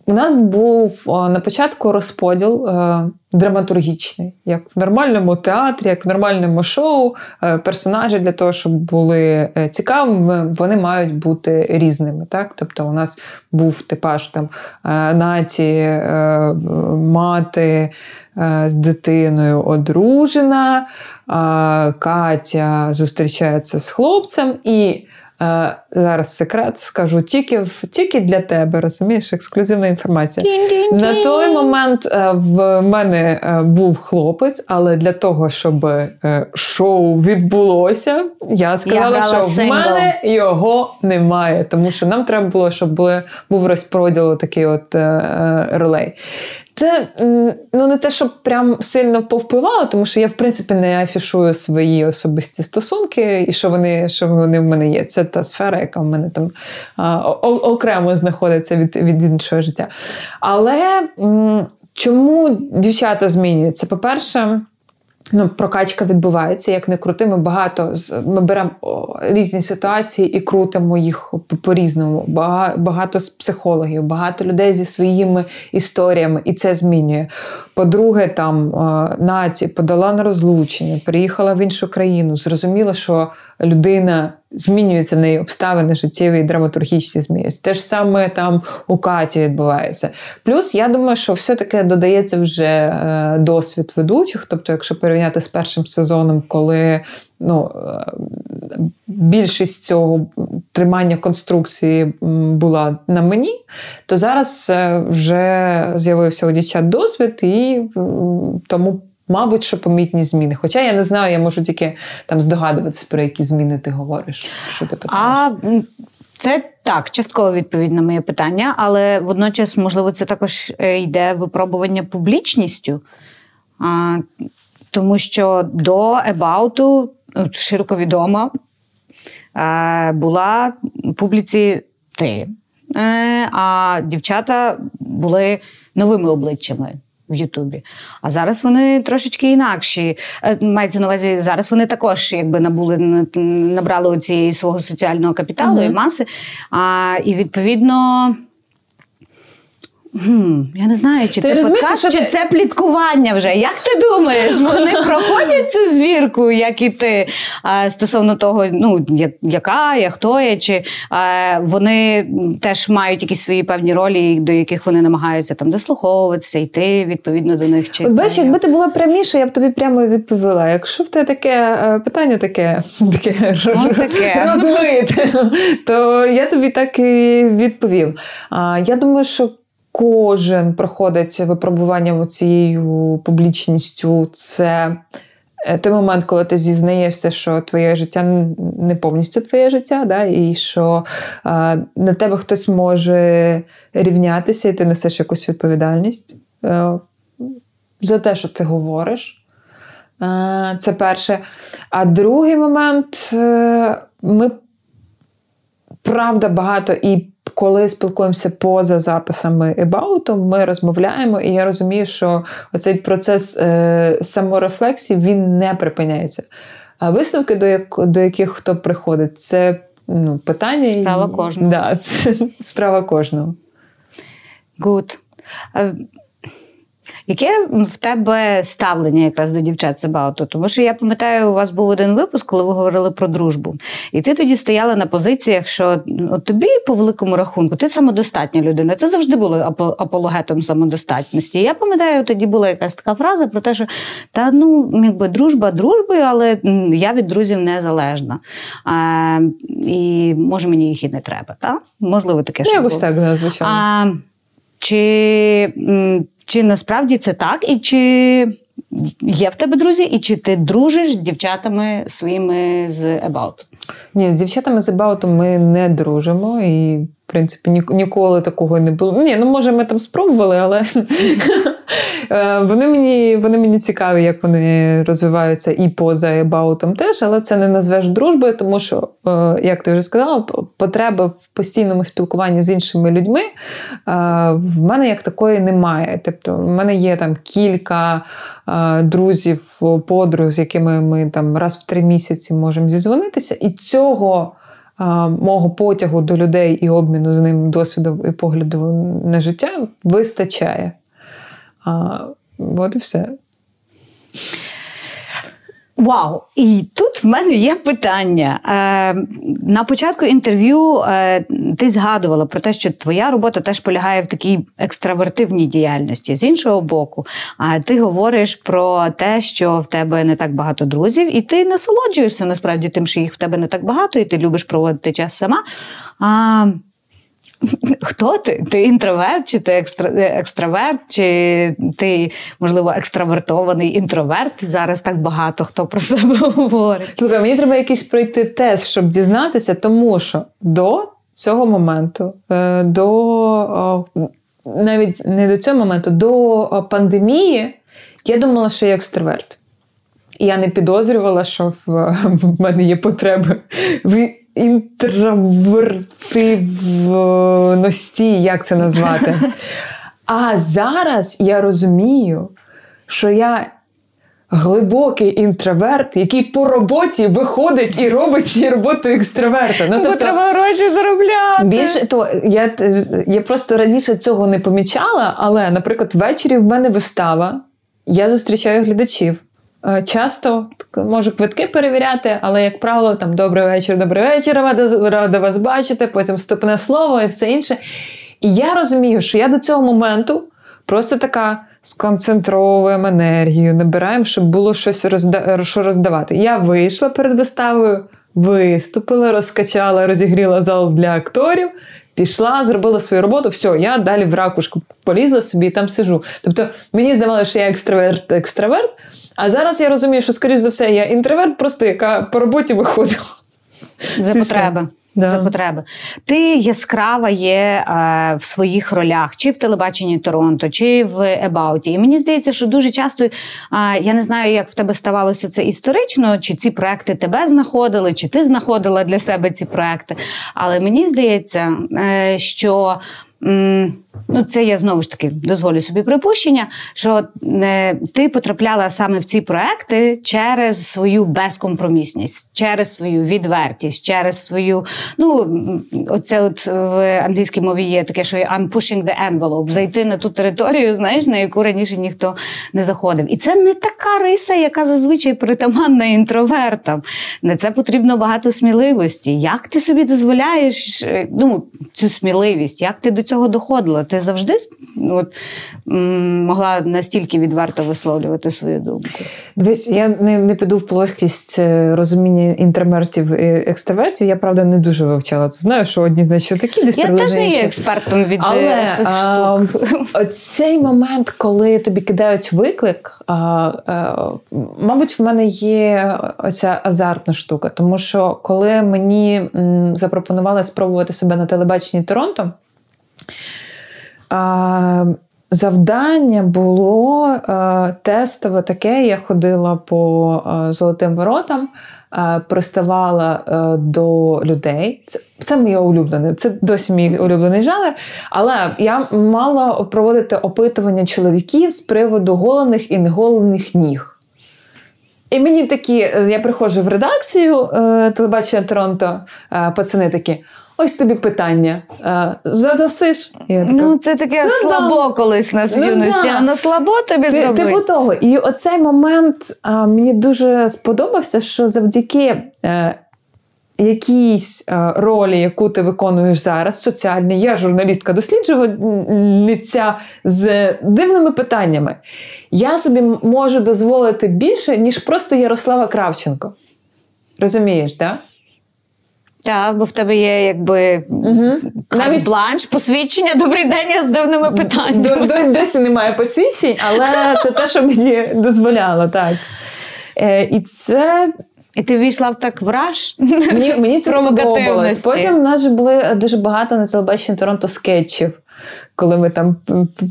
у нас був на початку розподіл е, драматургічний, як в нормальному театрі, як в нормальному шоу. Е, персонажі для того, щоб були е, цікавими, вони мають бути різними. Так? Тобто, у нас був типаж там наті, мати з дитиною одружена, Катя зустрічається з хлопцем і. Е, зараз секрет скажу тільки тільки для тебе, розумієш, ексклюзивна інформація. На той момент е, в мене е, був хлопець, але для того, щоб шоу відбулося, я сказала, я що сингл. в мене його немає. Тому що нам треба було, щоб був розподіл такий от ролей. Це ну не те, щоб прям сильно повпливало, тому що я, в принципі, не афішую свої особисті стосунки, і що вони що вони в мене є. Це та сфера, яка в мене там а, окремо знаходиться від, від іншого життя. Але м, чому дівчата змінюються? По-перше, Ну, Прокачка відбувається, як не крути. Ми багато ми беремо різні ситуації і крутимо їх по-різному. Багато з психологів, багато людей зі своїми історіями, і це змінює. По-друге, там Наті подала на розлучення, переїхала в іншу країну. Зрозуміло, що людина змінюються в неї обставини життєві і драматургічні змінюються. Те ж саме там у Каті відбувається. Плюс, я думаю, що все-таки додається вже е, досвід ведучих. Тобто, якщо порівняти з першим сезоном, коли ну, е, більшість цього тримання конструкції була на мені, то зараз е, вже з'явився у дівчат досвід, і тому Мабуть, що помітні зміни. Хоча я не знаю, я можу тільки там здогадуватися, про які зміни ти говориш. Що ти питаєш? А це так, частково відповідь на моє питання, але водночас, можливо, це також е, йде випробування публічністю, а, тому що до Ебауту широко відома а, була публіці ти, е, а дівчата були новими обличчями в Ютубі. А зараз вони трошечки інакші. Е, мається на увазі, зараз вони також якби набули набрали цієї свого соціального капіталу mm-hmm. і маси. А, І відповідно. Хм, Я не знаю, чи ти це подкаст, чи це пліткування вже. Як ти думаєш, вони проходять цю звірку, як і ти, стосовно того, ну, яка я, хто є, чи вони теж мають якісь свої певні ролі, до яких вони намагаються там дослуховуватися, йти відповідно до них. Чи От бачиш, якби ти була пряміше, я б тобі прямо відповіла. Якщо в тебе таке е, питання таке таке, таке. розмите, то я тобі так і відповім. Я думаю, що кожен проходить випробування цією публічністю. Це е, той момент, коли ти зізнаєшся, що твоє життя не повністю твоє життя, да, і що а, на тебе хтось може рівнятися, і ти несеш якусь відповідальність а, е, за те, що ти говориш. А, це перше. А другий момент ми правда багато і коли спілкуємося поза записами ебауту, ми розмовляємо, і я розумію, що цей процес е, саморефлексії він не припиняється. А висновки, до як, до яких хто приходить, це ну, питання. Справа кожного. Да, це справа кожного. Good. Яке в тебе ставлення якраз до дівчат Себауту? Тому що я пам'ятаю, у вас був один випуск, коли ви говорили про дружбу. І ти тоді стояла на позиціях, що от тобі, по великому рахунку, ти самодостатня людина. Ти завжди була апологетом самодостатності. Я пам'ятаю, тоді була якась така фраза про те, що та ну, якби дружба дружбою, але я від друзів не залежна. А, І може мені їх і не треба. Та? Можливо, таке що. Якось так, звичайно. Чи чи насправді це так, і чи є в тебе друзі, і чи ти дружиш з дівчатами своїми з About? Ні, з дівчатами з About ми не дружимо, і, в принципі, ніколи такого не було. Ні, ну може, ми там спробували, але вони мені вони мені цікаві, як вони розвиваються і поза ебаутом теж, але це не назвеш дружбою, тому що, е, як ти вже сказала, потреба в постійному спілкуванні з іншими людьми е, в мене як такої немає. Тобто, в мене є там кілька друзів, подруг, з якими ми там раз в три місяці можемо зізвонитися, і цього. Мого потягу до людей і обміну з ним досвідом і погляду на життя вистачає. А, От і все. Вау! І тут в мене є питання. Е, На початку інтерв'ю е, ти згадувала про те, що твоя робота теж полягає в такій екстравертивній діяльності. З іншого боку, а ти говориш про те, що в тебе не так багато друзів, і ти насолоджуєшся насправді тим, що їх в тебе не так багато, і ти любиш проводити час сама. А Хто ти? Ти інтроверт, чи ти екстра... екстраверт, чи ти, можливо, екстравертований інтроверт? Зараз так багато хто про себе говорить. Слухай, мені треба якийсь пройти тест, щоб дізнатися, тому що до цього моменту, е, до навіть не до цього моменту, до пандемії я думала, що я екстраверт. І я не підозрювала, що в, мене є потреби інтровертивності, як це назвати. А зараз я розумію, що я глибокий інтроверт, який по роботі виходить і робить роботу екстраверта. Ну, тобто, треба гроші заробляти. Більше то я, я просто раніше цього не помічала, але, наприклад, ввечері в мене вистава, я зустрічаю глядачів. Е, часто можу квитки перевіряти, але, як правило, там добрий вечір, добрий вечір, рада, рада вас бачити, потім вступне слово і все інше. І я розумію, що я до цього моменту просто така сконцентровуємо енергію, набираємо, щоб було щось розда... що роздавати. Я вийшла перед виставою, виступила, розкачала, розігріла зал для акторів. Пішла, зробила свою роботу, все, я далі в ракушку полізла собі і там сижу. Тобто мені здавалося, що я екстраверт-екстраверт, а зараз я розумію, що, скоріш за все, я інтроверт, просто яка по роботі виходила. За потреби. Да. За потреби. Ти яскрава є е, в своїх ролях, чи в телебаченні Торонто, чи в Ебауті. І мені здається, що дуже часто е, я не знаю, як в тебе ставалося це історично, чи ці проекти тебе знаходили, чи ти знаходила для себе ці проекти. Але мені здається, е, що ну це я знову ж таки дозволю собі припущення, що е, ти потрапляла саме в ці проекти через свою безкомпромісність, через свою відвертість, через свою. Ну оце от в англійській мові є таке, що I'm pushing the envelope, зайти на ту територію, знаєш, на яку раніше ніхто не заходив. І це не така риса, яка зазвичай притаманна інтровертам. На це потрібно багато сміливості. Як ти собі дозволяєш е, ну, цю сміливість? Як ти до цього доходила? Ти завжди от, могла настільки відверто висловлювати свою думку? Дивись, я не не піду в плоскість е, розуміння інтромертів і екстравертів. Я правда не дуже вивчала це. Знаю, що одні знають, що такі десь Я теж не є експертом від Але, е, цих штук. А, цей момент, коли тобі кидають виклик, а, а, мабуть, в мене є оця азартна штука, тому що коли мені запропонували спробувати себе на телебаченні Торонто. Завдання було е, тестове таке. Я ходила по е, золотим воротам, е, приставала до людей. Це це моє улюблене, це досі мій улюблений жанр. Але я мала проводити опитування чоловіків з приводу голених і неголених ніг. І мені такі, я приходжу в редакцію телебачення Торонто, пацани такі. Ось тобі питання. А, задасиш? Я така, ну, це таке Задам. слабо колись на ну, юності, да. а на слабо тобі Ти, зробить. Типу того. І оцей момент а, мені дуже сподобався, що завдяки. А, е, Якійсь а, е, ролі, яку ти виконуєш зараз, соціальні, я журналістка досліджувальниця з дивними питаннями. Я собі можу дозволити більше, ніж просто Ярослава Кравченко. Розумієш, так? Да? Так, бо в тебе є якби угу. навіть бланш, посвідчення, добрий день я з дивними питаннями. Досі немає посвідчень, але це те, що мені дозволяло, так. Е, І це І ти війшла в так враж? Мені мені це сподобалось. Потім в нас же були дуже багато на телебаченні Торонто скетчів коли ми там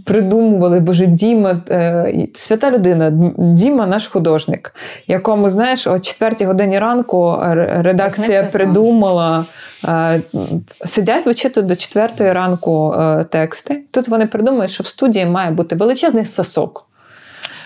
придумували, боже, Діма, е, свята людина, Діма наш художник, якому, знаєш, о 4 годині ранку редакція придумала, е, сидять вчити до 4 ранку е, тексти. Тут вони придумають, що в студії має бути величезний сосок.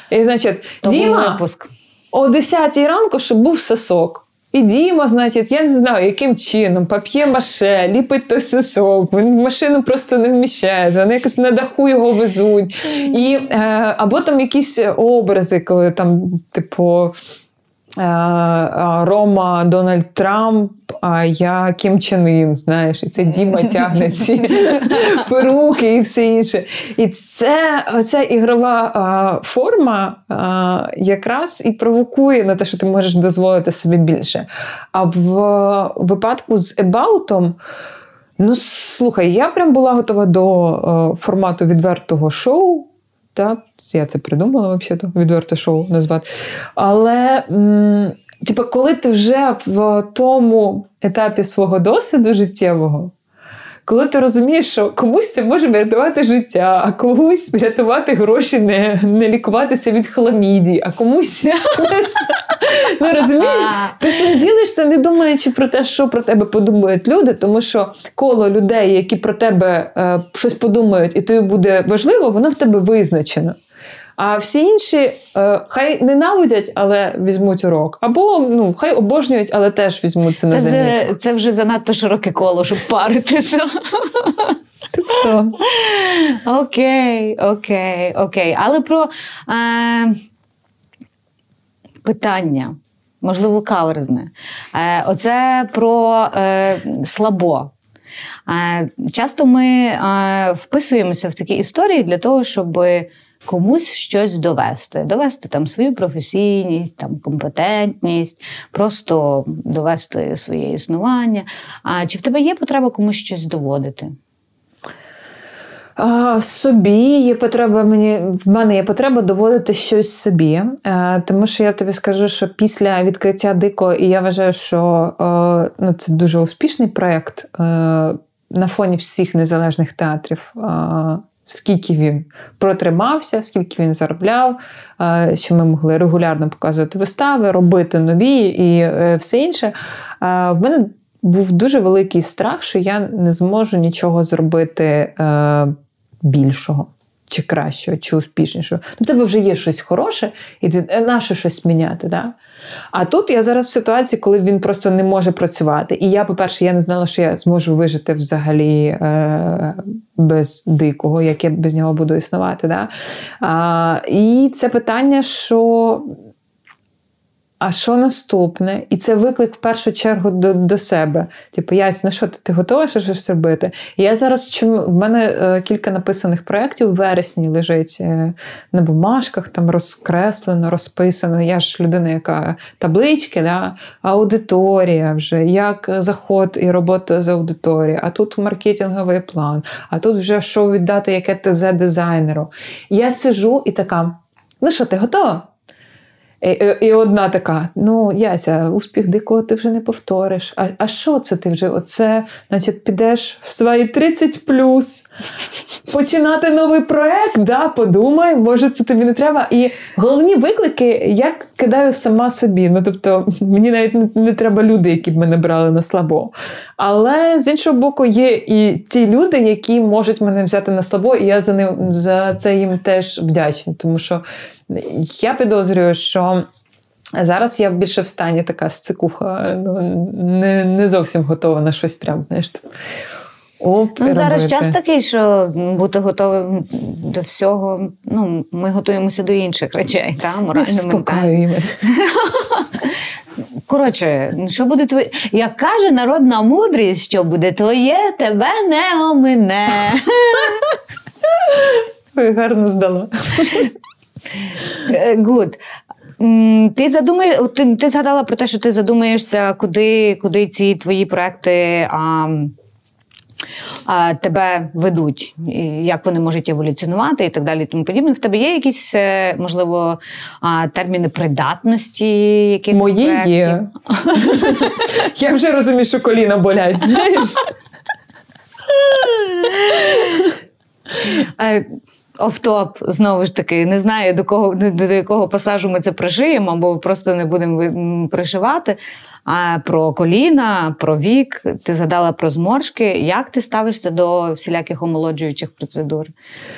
І, значить, Діма випуск. О 10 ранку, щоб був сосок. І Діма, значить, я не знаю, яким чином, пап'є маше, ліпить той сосок, він машину просто не вміщає, вони якось на даху його везуть. І, е, Або там якісь образи, коли там, типу. Е, Рома Дональд Трамп, а я Кім Чен Ін, знаєш, і це Діма тягне ці перуки і все інше. І це оця ігрова а, форма а, якраз і провокує на те, що ти можеш дозволити собі більше. А в випадку з Ебаутом. Ну, слухай, я прям була готова до о, формату відвертого шоу. Так, я це придумала взагалі, відверте шоу назвати. Але, м, типу, коли ти вже в тому етапі свого досвіду життєвого, коли ти розумієш, що комусь це може врятувати життя, а комусь врятувати гроші, не не лікуватися від хламідії, а комусь ну розумієш, ти цим ділишся, не думаючи про те, що про тебе подумають люди, тому що коло людей, які про тебе е, щось подумають, і тобі буде важливо, воно в тебе визначено. А всі інші е, хай ненавидять, але візьмуть урок. Або ну, хай обожнюють, але теж візьмуть це на замітку. Це вже занадто широке коло, щоб паритися. Окей, окей, окей. Але про е, питання, можливо, каверзне. Е, Оце про е, слабо. Е, Часто ми е, вписуємося в такі історії для того, щоб комусь щось довести, довести там свою професійність, там компетентність, просто довести своє існування. А чи в тебе є потреба комусь щось доводити? Собі є потреба мені в мене є потреба доводити щось собі, а, тому що я тобі скажу, що після відкриття дико, і я вважаю, що а, ну, це дуже успішний проєкт на фоні всіх незалежних театрів скільки він протримався, скільки він заробляв, е, що ми могли регулярно показувати вистави, робити нові і е, все інше. Е, в мене був дуже великий страх, що я не зможу нічого зробити більшого. Чи кращого, чи успішнішого. Ну, тебе вже є щось хороше, і ти наше щось міняти. Да? А тут я зараз в ситуації, коли він просто не може працювати. І я, по-перше, я не знала, що я зможу вижити взагалі е, без дикого, як я без нього буду існувати. Да? А, І це питання, що а що наступне? І це виклик в першу чергу до до себе. Типу, ясно, що ти ти готова щось робити? І я зараз чому в мене е, кілька написаних проєктів вересні лежить е, на бумажках, там розкреслено, розписано. Я ж людина, яка таблички, да? аудиторія вже, як заход і робота з аудиторією, а тут маркетинговий план, а тут вже що віддати, яке ТЗ дизайнеру. Я сижу і така: ну що, ти готова? І, одна така: ну, Яся, успіх дикого ти вже не повториш. А а що це ти вже? Оце, значить, підеш в свої 30 плюс, починати новий проект, да, подумай, може, це тобі не треба. І головні виклики я кидаю сама собі. Ну, тобто, мені навіть не, не треба люди, які б мене брали на слабо. Але з іншого боку, є і ті люди, які можуть мене взяти на слабо, і я за ним за це їм теж вдячна. Тому що я підозрюю, що. Зараз я більше в стані така сцикуха, ну, не не зовсім готова на щось прям, знаєш. Оп, ну, Зараз час такий, що бути готовим до всього. Ну, Ми готуємося до інших речей, та, морально ментально. Коротше, що буде твоє. Як каже народна мудрість, що буде твоє, тебе не омине. Гарно здала. Гуд. Ти задумаєш, ти, ти згадала про те, що ти задумаєшся, куди куди ці твої проекти а, тебе ведуть, як вони можуть еволюціонувати і так далі. Тому подібне. В тебе є якісь, е, можливо, терміни придатності? якихось Мої проєктів? є. Я вже розумію, що коліна болять, знаєш. Е, офтоп, знову ж таки, не знаю, до кого до, до якого пасажу ми це пришиємо, або просто не будемо пришивати. А про коліна, про вік, ти згадала про зморшки. Як ти ставишся до всіляких омолоджуючих процедур?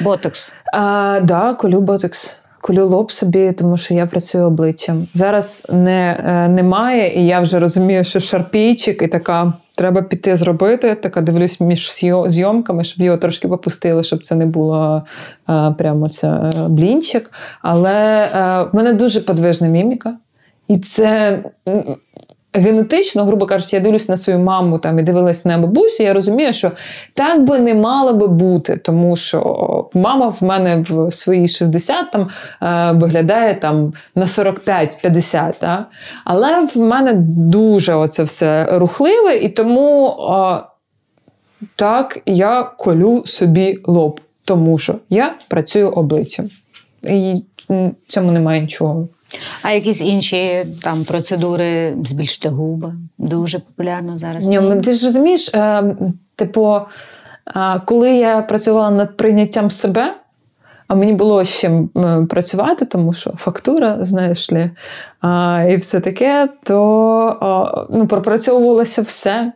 Ботокс? Так, да, колю ботокс. Колю лоб собі, тому що я працюю обличчям. Зараз не, е, немає, і я вже розумію, що шарпійчик і така. Треба піти зробити. Така дивлюсь між зйомками, щоб його трошки попустили, щоб це не було е, прямо це е, блінчик. Але а, в мене дуже подвижна міміка. І це генетично, грубо кажучи, я дивлюсь на свою маму там і дивилась на бабусю, я розумію, що так би не мало би бути, тому що мама в мене в свої 60 там е, виглядає там на 45-50. Та? Але в мене дуже оце все рухливе, і тому е, так я колю собі лоб, тому що я працюю обличчям. І цьому немає нічого. А якісь інші там процедури збільшити губи дуже популярно зараз. Ні, ну, Ти ж розумієш, е, типу, е, коли я працювала над прийняттям себе, а мені було з чим е, працювати, тому що фактура, знаєш ли, а, і все таке, то ну, пропрацьовувалося все.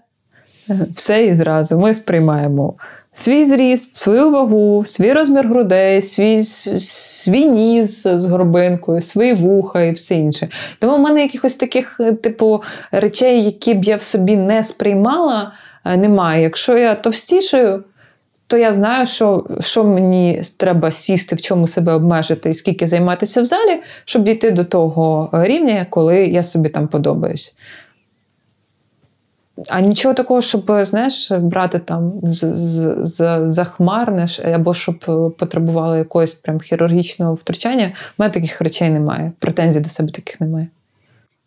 Все і зразу. Ми сприймаємо свій зріст, свою вагу, свій розмір грудей, свій свій ніс з горбинкою, свої вуха і все інше. Тому в мене якихось таких, е, типу, речей, які б я в собі не сприймала, е, немає. Якщо я товстішою, то я знаю, що що мені треба сісти, в чому себе обмежити і скільки займатися в залі, щоб дійти до того рівня, коли я собі там подобаюсь. А нічого такого, щоб знаєш, брати там захмарне, або щоб потребувало якогось прям хірургічного втручання. У мене таких речей немає. Претензій до себе таких немає.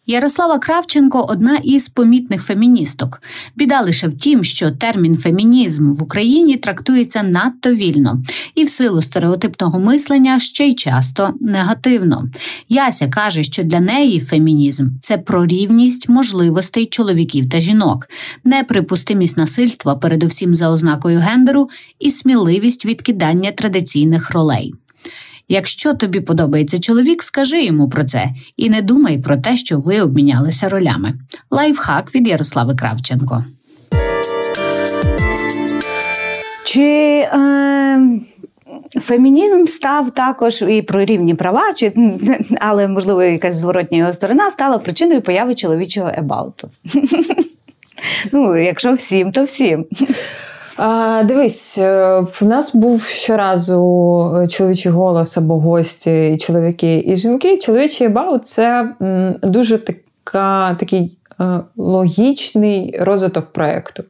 Ярослава Кравченко одна із помітних феміністок. Біда лише в тім, що термін фемінізм в Україні трактується надто вільно і в силу стереотипного мислення ще й часто негативно. Яся каже, що для неї фемінізм це про рівність можливостей чоловіків та жінок, неприпустимість насильства, передусім за ознакою гендеру, і сміливість відкидання традиційних ролей. Якщо тобі подобається чоловік, скажи йому про це і не думай про те, що ви обмінялися ролями. Лайфхак від Ярослави Кравченко. Чи е, фемінізм став також і про рівні права, чи, але, можливо, якась зворотня його сторона стала причиною появи чоловічого ебауту? Ну, якщо всім, то всім. А, Дивись, е, в нас був щоразу е, чоловічий голос або гості, і чоловіки і жінки. Чоловічий баут це дуже така, такий е, логічний розвиток проєкту.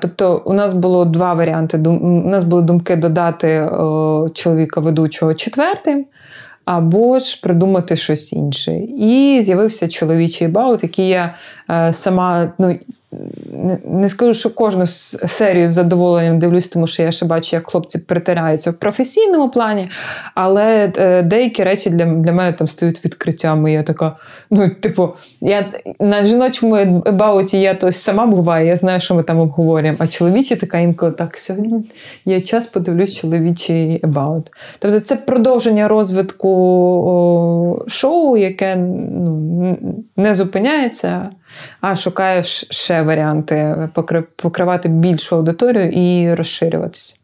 Тобто, у нас було два варіанти. У нас були думки додати чоловіка ведучого четвертим. Або ж придумати щось інше. І з'явився чоловічий баут, який я сама ну, не скажу, що кожну серію з задоволенням дивлюсь, тому що я ще бачу, як хлопці притираються в професійному плані, але е, деякі речі для для мене там стають відкриттями. Я така, ну, типу, я на жіночому ебауті я то сама буваю, я знаю, що ми там обговорюємо. А чоловічі така інколи так, сьогодні є час подивлюсь чоловічий ебаут. Тобто це продовження розвитку шоу, яке ну, не зупиняється а шукаєш ще варіанти покривати більшу аудиторію і розширюватися.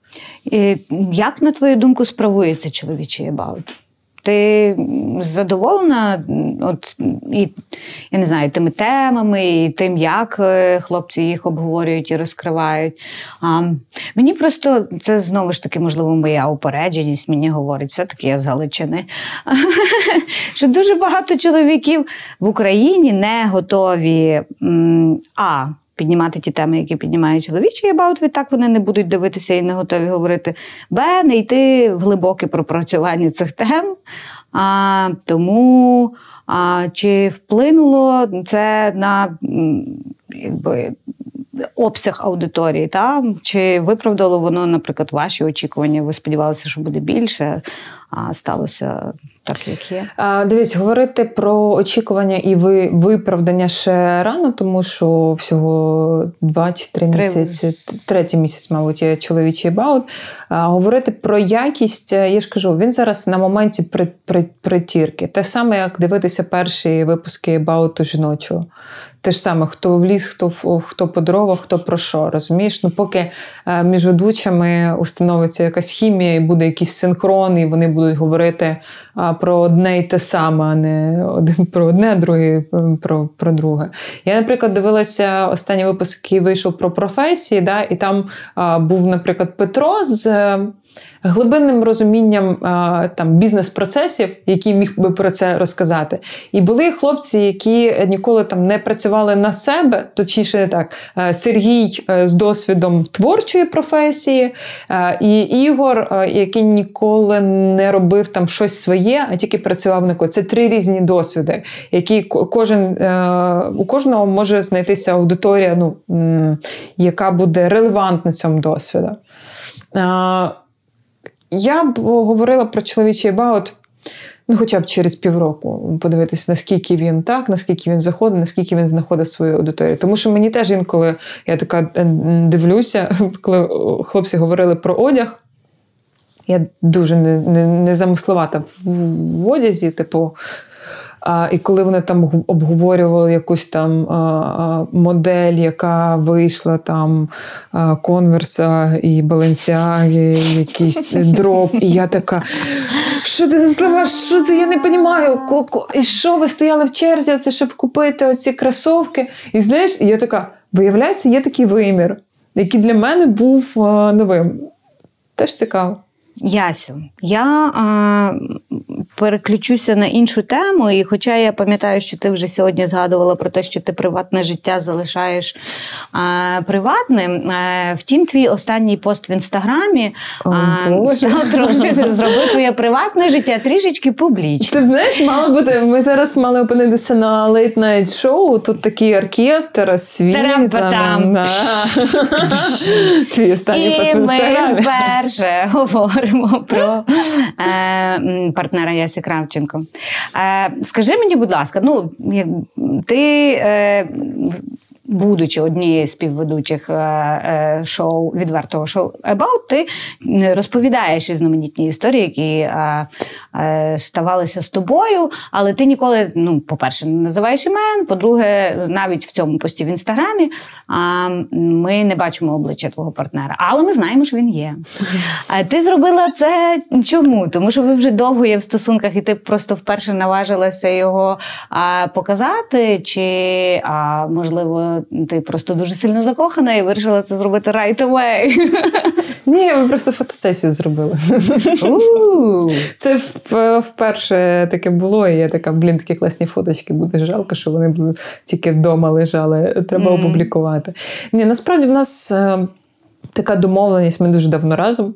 Як, на твою думку, справується чоловічий ебаут? Ти задоволена от, і, я не знаю, тими темами, і тим, як е, хлопці їх обговорюють і розкривають. А, Мені просто це знову ж таки, можливо, моя упередженість мені говорить, все-таки я з Галичини. Що дуже багато чоловіків в Україні не готові а піднімати ті теми, які піднімає чоловічий ебаут, відтак вони не будуть дивитися і не готові говорити, б, не йти в глибоке пропрацювання цих тем. А, Тому а, чи вплинуло це на якби. Обсяг аудиторії, та? чи виправдало воно, наприклад, ваші очікування? Ви сподівалися, що буде більше, а сталося так, як є? А, Дивіться, говорити про очікування і ви, виправдання ще рано, тому що всього два чи три місяці, третій місяць, мабуть, є чоловічий баут. А, Говорити про якість, я ж кажу, він зараз на моменті при, при, притірки. Те саме, як дивитися перші випуски бауту жіночого. Те ж саме, хто в ліс, хто хто по дровах, хто про що. Розумієш? Ну, поки е, між ведучими установиться якась хімія, і буде якийсь синхрон, і вони будуть говорити про одне і те саме, а не один про одне, а другий про про друге. Я, наприклад, дивилася останній випуск, який вийшов про професії, да, і там був, наприклад, Петро з глибинним розумінням там бізнес-процесів, який міг би про це розказати. І були хлопці, які ніколи там не працювали на себе, точніше так. Е, Сергій е, з досвідом творчої професії, е, і Ігор, який ніколи не робив там щось своє, а тільки працював на ко. Це три різні досвіди, які кожен у кожного може знайтися аудиторія, ну, яка буде релевантна цьому досвіду. Я б говорила про чоловічий баут, ну, хоча б через півроку, подивитися, наскільки він так, наскільки він заходить, наскільки він знаходить свою аудиторію. Тому що мені теж інколи я така е, дивлюся, коли хлопці говорили про одяг. Я дуже не, не, не в одязі, типу, І коли вони там обговорювали якусь там модель, яка вийшла там конверса і Баленсіаги, якийсь дроп, і я така. Що це за слова? Що це? Я не розумію. І що ви стояли в черзі, це щоб купити оці кросовки? І знаєш, я така, виявляється, є такий вимір, який для мене був новим. Теж цікаво. Ясю, я а, переключуся на іншу тему, і хоча я пам'ятаю, що ти вже сьогодні згадувала про те, що ти приватне життя залишаєш а, приватним. А, е, втім, твій останній пост в інстаграмі О, став трошки зробив твоє приватне життя трішечки публічне. Ти знаєш, мало бути. Ми зараз мали опинитися на Late Night шоу. Тут такий оркестр, світ. Твій останній пост в інстаграмі. І ми вперше говоримо говоримо про е, партнера Ясі Кравченко. Е, Скажи мені, будь ласка, ну ти. Будучи однією з співведучих е, е, шоу відвертого шоу About, ти розповідаєш різноманітні історії, які е, ставалися з тобою, але ти ніколи, ну, по-перше, не називаєш імен. По-друге, навіть в цьому пості в інстаграмі ми не бачимо обличчя твого партнера, але ми знаємо, що він є. Ти зробила це чому? Тому що ви вже довго є в стосунках, і ти просто вперше наважилася його показати, чи можливо ти просто дуже сильно закохана і вирішила це зробити right away. Ні, ми просто фотосесію зробили. Це вперше таке було, і я така, блін, такі класні фоточки, буде жалко, що вони тільки вдома лежали. Треба опублікувати. Ні, насправді в нас е, така домовленість, ми дуже давно разом.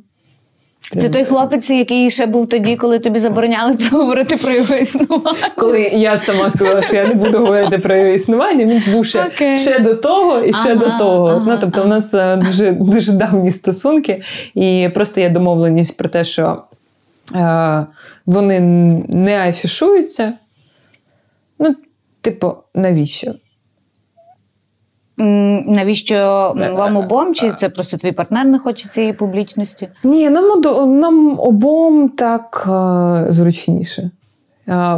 Це той хлопець, який ще був тоді, коли тобі забороняли говорити про його існування. Коли я сама сказала, що я не буду говорити про його існування, він був ще okay. ще до того і ще ага, до того. Ага, ну, Тобто, ага. у нас е, дуже дуже давні стосунки, і просто є домовленість про те, що е, вони не афішуються. Ну, типу, навіщо? Навіщо вам обом? Чи це просто твій партнер не хоче цієї публічності? Ні, нам нам обом так е, зручніше.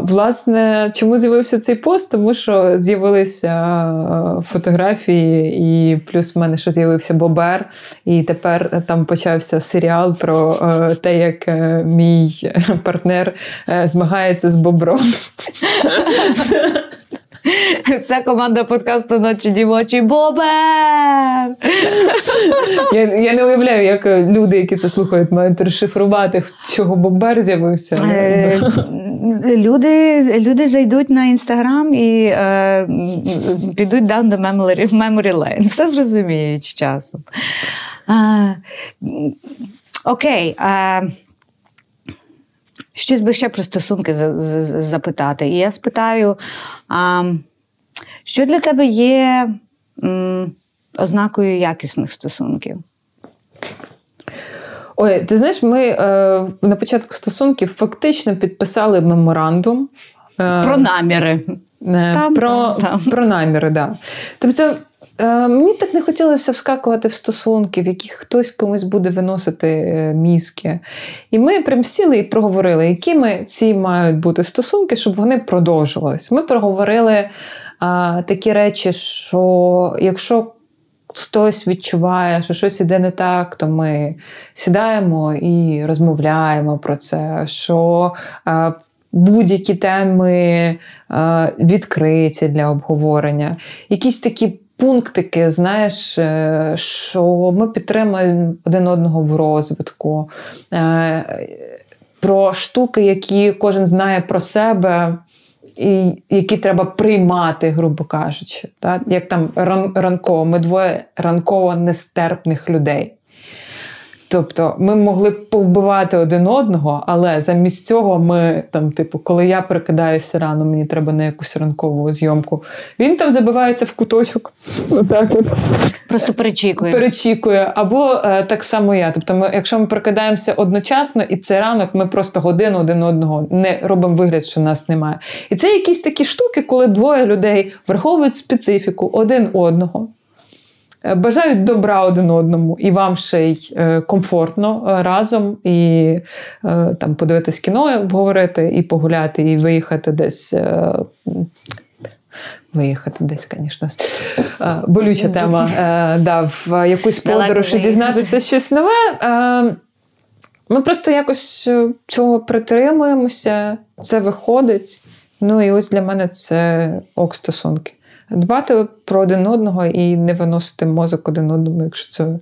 Власне, чому з'явився цей пост? Тому що з'явилися е, фотографії, і плюс в мене ще з'явився Бобер, і тепер там почався серіал про е, те, як мій партнер змагається з бобром. Вся команда подкасту ночі дівочі Бобер! Я я не уявляю, як люди, які це слухають, мають розшифрувати, чого Бобер з'явився. Е, люди люди зайдуть на інстаграм і е, підуть down the memory, memory lane. Все зрозуміють з часом. Е, окей. Е, Щось би ще про стосунки запитати. І я спитаю, а, що для тебе є м, ознакою якісних стосунків? Ой, ти знаєш, ми е, на початку стосунків фактично підписали меморандум. Е, про наміри. Е, там, про там. про наміри, да. Тобто е, мені так не хотілося вскакувати в стосунки, в яких хтось комусь буде виносити е, мізки. І ми прям сіли і проговорили, якими ці мають бути стосунки, щоб вони продовжувалися. Ми проговорили е, такі речі, що якщо хтось відчуває, що щось іде не так, то ми сідаємо і розмовляємо про це. що е, Будь-які теми е, відкриті для обговорення. Якісь такі пунктики, знаєш, е, що ми підтримуємо один одного в розвитку, про штуки, які кожен знає про себе і які треба приймати, грубо кажучи. Так? Як там ран, ранково, ми двоє ранково нестерпних людей. Тобто ми могли б повбивати один одного, але замість цього ми там, типу, коли я прикидаюся рано, мені треба на якусь ранкову зйомку. Він там забивається в куточок. Отак от. Просто перечікує. Перечікує. Або е, так само я. Тобто, ми, якщо ми прокидаємося одночасно, і це ранок, ми просто годину один одного не робимо вигляд, що нас немає. І це якісь такі штуки, коли двоє людей враховують специфіку один одного. Е, бажають добра один одному, і вам ще й е, комфортно е, разом. І там подивитись кіно, обговорити, і погуляти, і виїхати десь. Виїхати десь, звісно, болюча тема. Да, в якусь подорож і дізнатися щось нове. Ми просто якось цього притримуємося, це виходить. Ну і ось для мене це ок стосунки дбати про один одного і не виносити мозок один одному, якщо це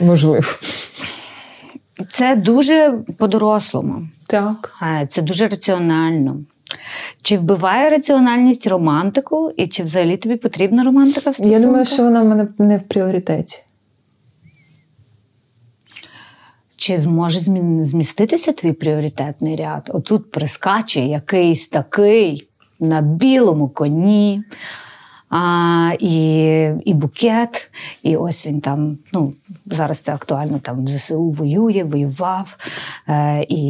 можливо. Це дуже по-дорослому. Так. Це дуже раціонально. Чи вбиває раціональність романтику, і чи взагалі тобі потрібна романтика в стосунках? Я думаю, що вона в мене не в пріоритеті. Чи зможе зміститися твій пріоритетний ряд? Отут прискаче якийсь такий на білому коні. А, І і букет, і ось він там. Ну зараз це актуально там в ЗСУ воює, воював, е, і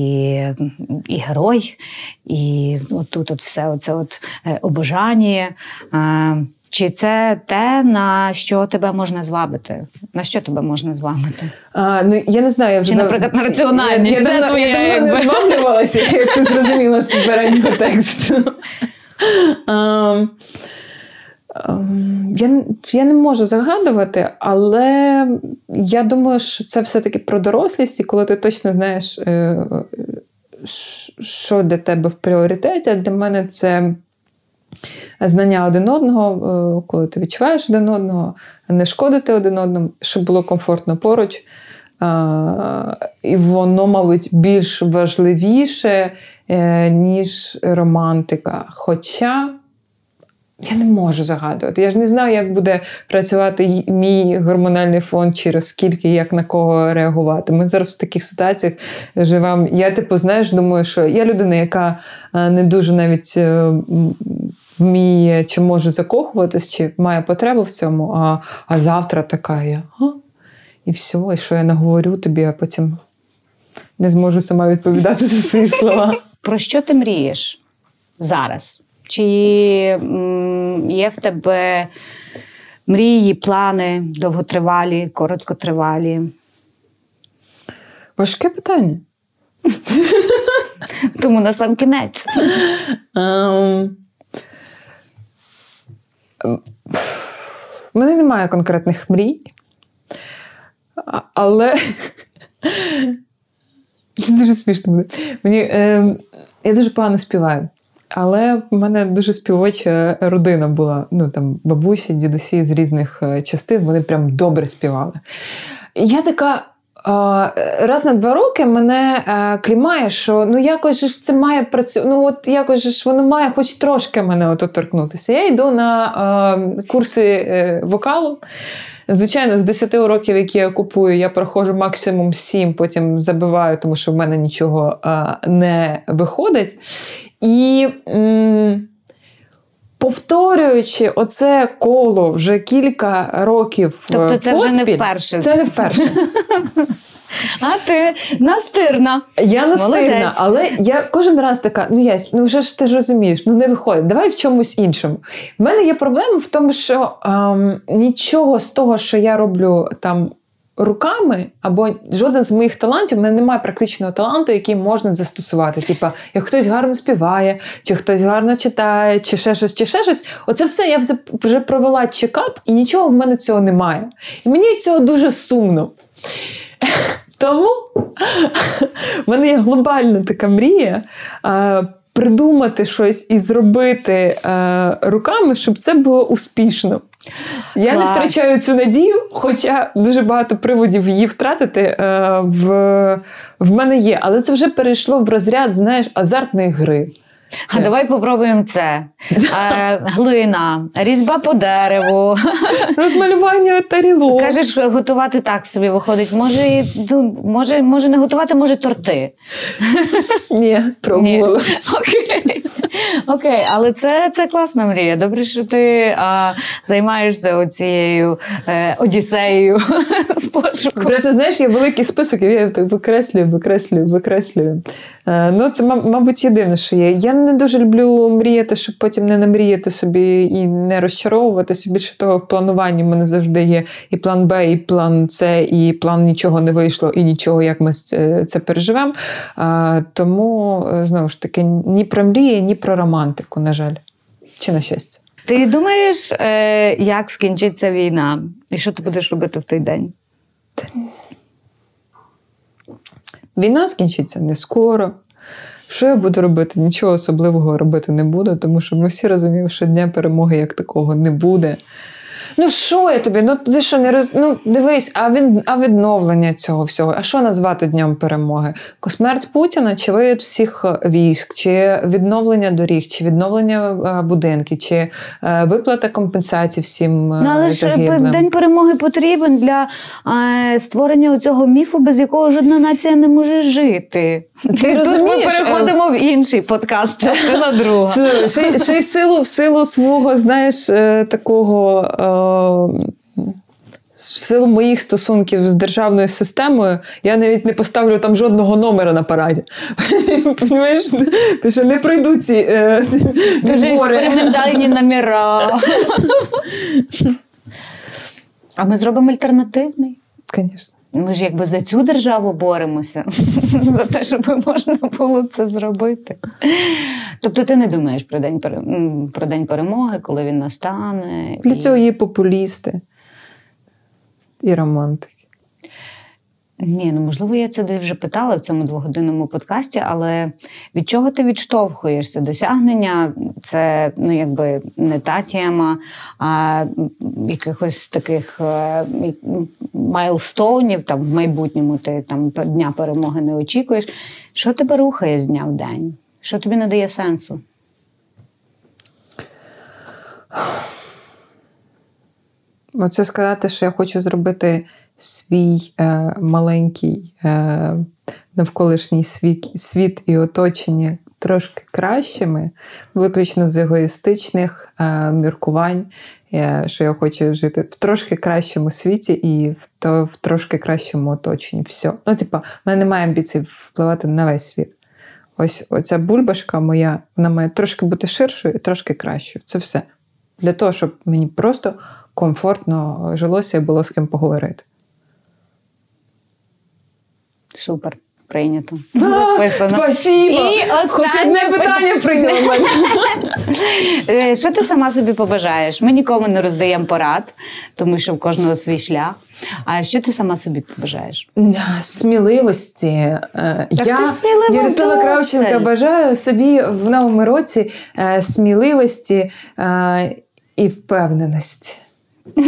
і герой, і отут от все оце от е, обожання. Е, чи це те, на що тебе можна звабити? На що тебе можна звабити? А, ну, Я не знаю. Я вже Чи, наприклад, на раціональність? Я, я, це твоє, я давно не зваблювалася, як ти зрозуміла з попереднього тексту. Ем, ем, я я не можу загадувати, але я думаю, що це все-таки про дорослість, і коли ти точно знаєш, е, що для тебе в пріоритеті. А для мене це знання один одного, е, коли ти відчуваєш один одного, не шкодити один одному, щоб було комфортно поруч. І воно, мабуть, більш важливіше, ніж романтика. Хоча я не можу загадувати. Я ж не знаю, як буде працювати мій гормональний фон, через скільки, як на кого реагувати. Ми зараз в таких ситуаціях живемо. Я, типу, знаєш, думаю, що я людина, яка е, не дуже навіть. Е, вміє чи може закохуватись, чи має потребу в цьому, а а завтра така я. А? І все, і що я наговорю тобі, а потім не зможу сама відповідати за свої слова. Про що ти мрієш зараз? Чи є в тебе мрії, плани довготривалі, короткотривалі? Важке питання. Тому на сам кінець. Um, у мене немає конкретних мрій. Але це дуже смішно буде. Мені, е, Я дуже погано співаю. Але в мене дуже співоча родина була. Ну там бабусі, дідусі з різних е, частин, вони прям добре співали. Я така. Раз на два роки мене е, клімає, що ну якось ж це має працювати. Ну от якось ж воно має хоч трошки мене от торкнутися. Я йду на е, курси е, вокалу. Звичайно, з 10 уроків, які я купую, я проходжу максимум 7, потім забиваю, тому що в мене нічого а, не виходить. І м- повторюючи оце коло вже кілька років. Тобто це поспіль, вже не вперше. Це не вперше. А ти настирна. Я Молодець. настирна, але я кожен раз така: ну ясь, ну вже ж ти ж розумієш, ну не виходить. Давай в чомусь іншому. В мене є проблема в тому, що ем, нічого з того, що я роблю там. Руками або жоден з моїх талантів, в мене немає практичного таланту, який можна застосувати. Типа, як хтось гарно співає, чи хтось гарно читає, чи ще щось, чи ще щось. Оце все я вже провела чекап, і нічого в мене цього немає. І мені цього дуже сумно. Тому в мене є глобальна така мрія. е, Придумати щось і зробити е, руками, щоб це було успішно. Я не втрачаю цю надію, хоча дуже багато приводів її втратити е, в, в мене є. Але це вже перейшло в розряд, знаєш, азартної гри. А давай попробуємо це. Е, глина, різьба по дереву. Розмалювання тарілок. Кажеш, готувати так собі виходить. Може, ну, може, може не готувати, може торти. Ні, пробувала. Окей. Окей, але це, це класна мрія. Добре, що ти а, займаєшся оцією е, одіссеєю з пошуку. Просто знаєш, є великий список, і я так викреслюю, викреслюю, викреслюю. Е, ну, це, мабуть, єдине, що є. Я не дуже люблю мріяти, щоб потім не намріяти собі і не розчаровуватися. Більше того, в плануванні в мене завжди є і план Б, і план С, і план нічого не вийшло, і нічого, як ми це це переживемо. Е, тому, е, знову ж таки, ні про мрії, ні про романтику, на жаль. Чи на щастя. Ти думаєш, е, як скінчиться війна? І що ти будеш робити в той день? Війна скінчиться не скоро. Що я буду робити? Нічого особливого робити не буду, тому що ми всі розуміємо, що дня перемоги як такого не буде. Ну, що я тобі? Ну ти що не роз... Ну, дивись, а він а відновлення цього всього. А що назвати днем перемоги? Смерть Путіна, чи вивід всіх е, військ, чи відновлення доріг, чи відновлення е, будинків, чи е, виплата компенсацій всім Ну, але ж? День перемоги потрібен для е, створення цього міфу, без якого жодна нація не може жити. Ти розумієш, Ми переходимо в інший подкаст, частина друга. Ще, й- в силу, в силу свого, знаєш, такого. В силу моїх стосунків з державною системою, я навіть не поставлю там жодного номера на параді. Понимаєш? Ти що не пройду ці е, Дуже експериментальні номера. А ми зробимо альтернативний. Звісно. Ми ж якби за цю державу боремося, за те, щоб можна було це зробити. Тобто ти не думаєш про день, про день перемоги, коли він настане? Для і- цього є популісти і романтики. Ні, ну можливо, я це вже питала в цьому двогодинному подкасті, але від чого ти відштовхуєшся? Досягнення це ну якби не та тема, а якихось таких е, майлстоунів там в майбутньому ти там дня перемоги не очікуєш. Що тебе рухає з дня в день? Що тобі не дає сенсу? Оце сказати, що я хочу зробити свій е, маленький е, навколишній світ, світ і оточення трошки кращими, виключно з егоїстичних е, міркувань, е, що я хочу жити в трошки кращому світі і в, то, в трошки кращому оточенні. Все. Ну, типа, в мене немає амбіцій впливати на весь світ. Ось оця бульбашка моя, вона має трошки бути ширшою і трошки кращою. Це все. Для того, щоб мені просто комфортно жилося і було з ким поговорити. Супер, прийнято. Записано. Спасибо! І Хоч одне питання прийняла в мене. Е, Що ти сама собі побажаєш? Ми нікому не роздаємо порад, тому що в кожного свій шлях. А що ти сама собі побажаєш? Сміливості. Е, Так Я Ярослава. Кравченка бажаю собі в новому році е, сміливості і впевненості.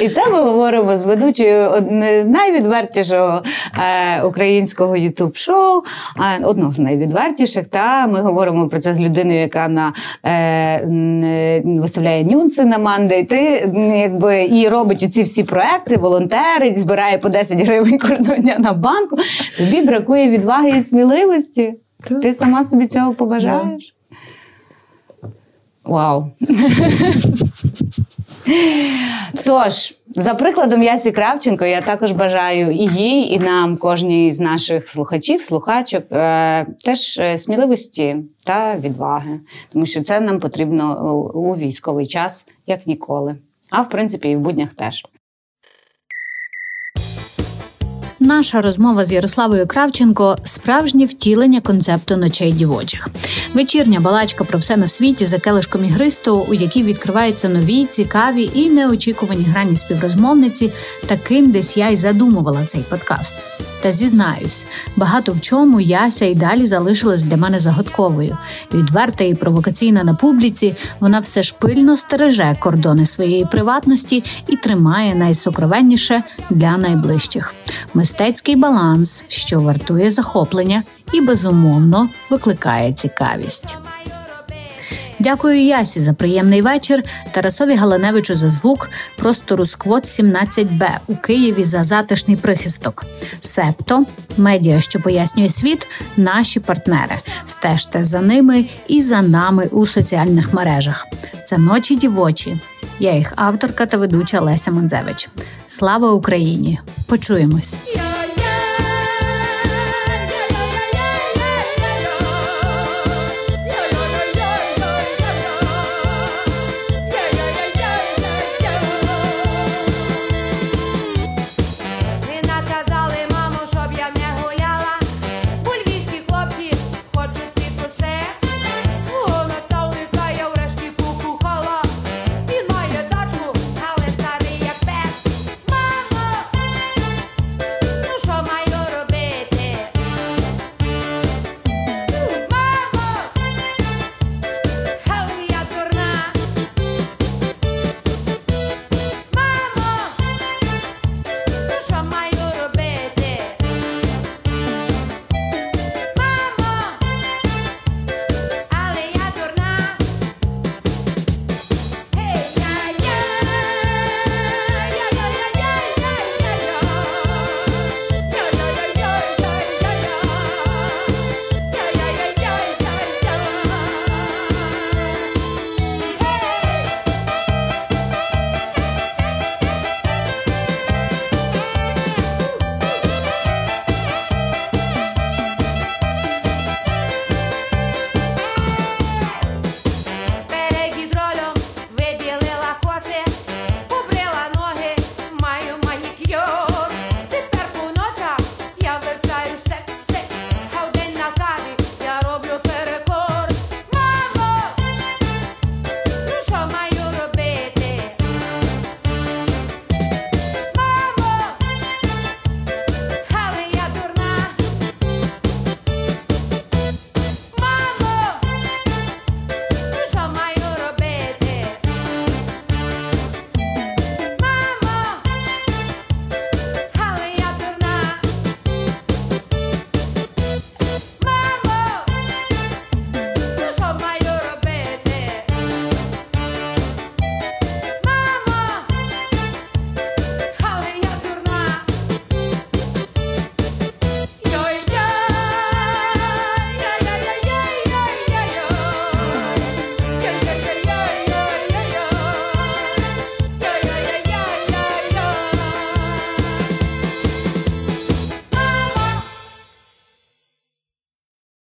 І це ми говоримо з ведучою найвідвертішого е, українського ютуб-шоу, одного з найвідвертіших. Та ми говоримо про це з людиною, яка на е, виставляє нюнси на Мандай. Ти якби і робить ці всі проекти, волонтерить, збирає по 10 гривень кожного дня на банку. Тобі бракує відваги і сміливості. Ти сама собі цього побажаєш? Вау. Тож, за прикладом Ясі Кравченко, я також бажаю і їй, і нам, кожній з наших слухачів, слухачок, е, теж е, сміливості та відваги, тому що це нам потрібно у військовий час, як ніколи. А в принципі, і в буднях теж. Наша розмова з Ярославою Кравченко справжнє втілення концепту ночей дівочих. Вечірня балачка про все на світі за келишком ігристу, у якій відкриваються нові, цікаві і неочікувані грані співрозмовниці. Таким десь я й задумувала цей подкаст. Та зізнаюсь, багато в чому яся й далі залишилась для мене загадковою. Відверта і провокаційна на публіці, вона все ж пильно стереже кордони своєї приватності і тримає найсокровенніше для найближчих мистецький баланс, що вартує захоплення і безумовно викликає цікавість. Дякую Ясі за приємний вечір. Тарасові Галаневичу за звук простору Сквот 17Б у Києві за затишний прихисток. Септо медіа, що пояснює світ, наші партнери. Стежте за ними і за нами у соціальних мережах. Це ночі дівочі. Я їх авторка та ведуча Леся Монзевич. Слава Україні! Почуємось.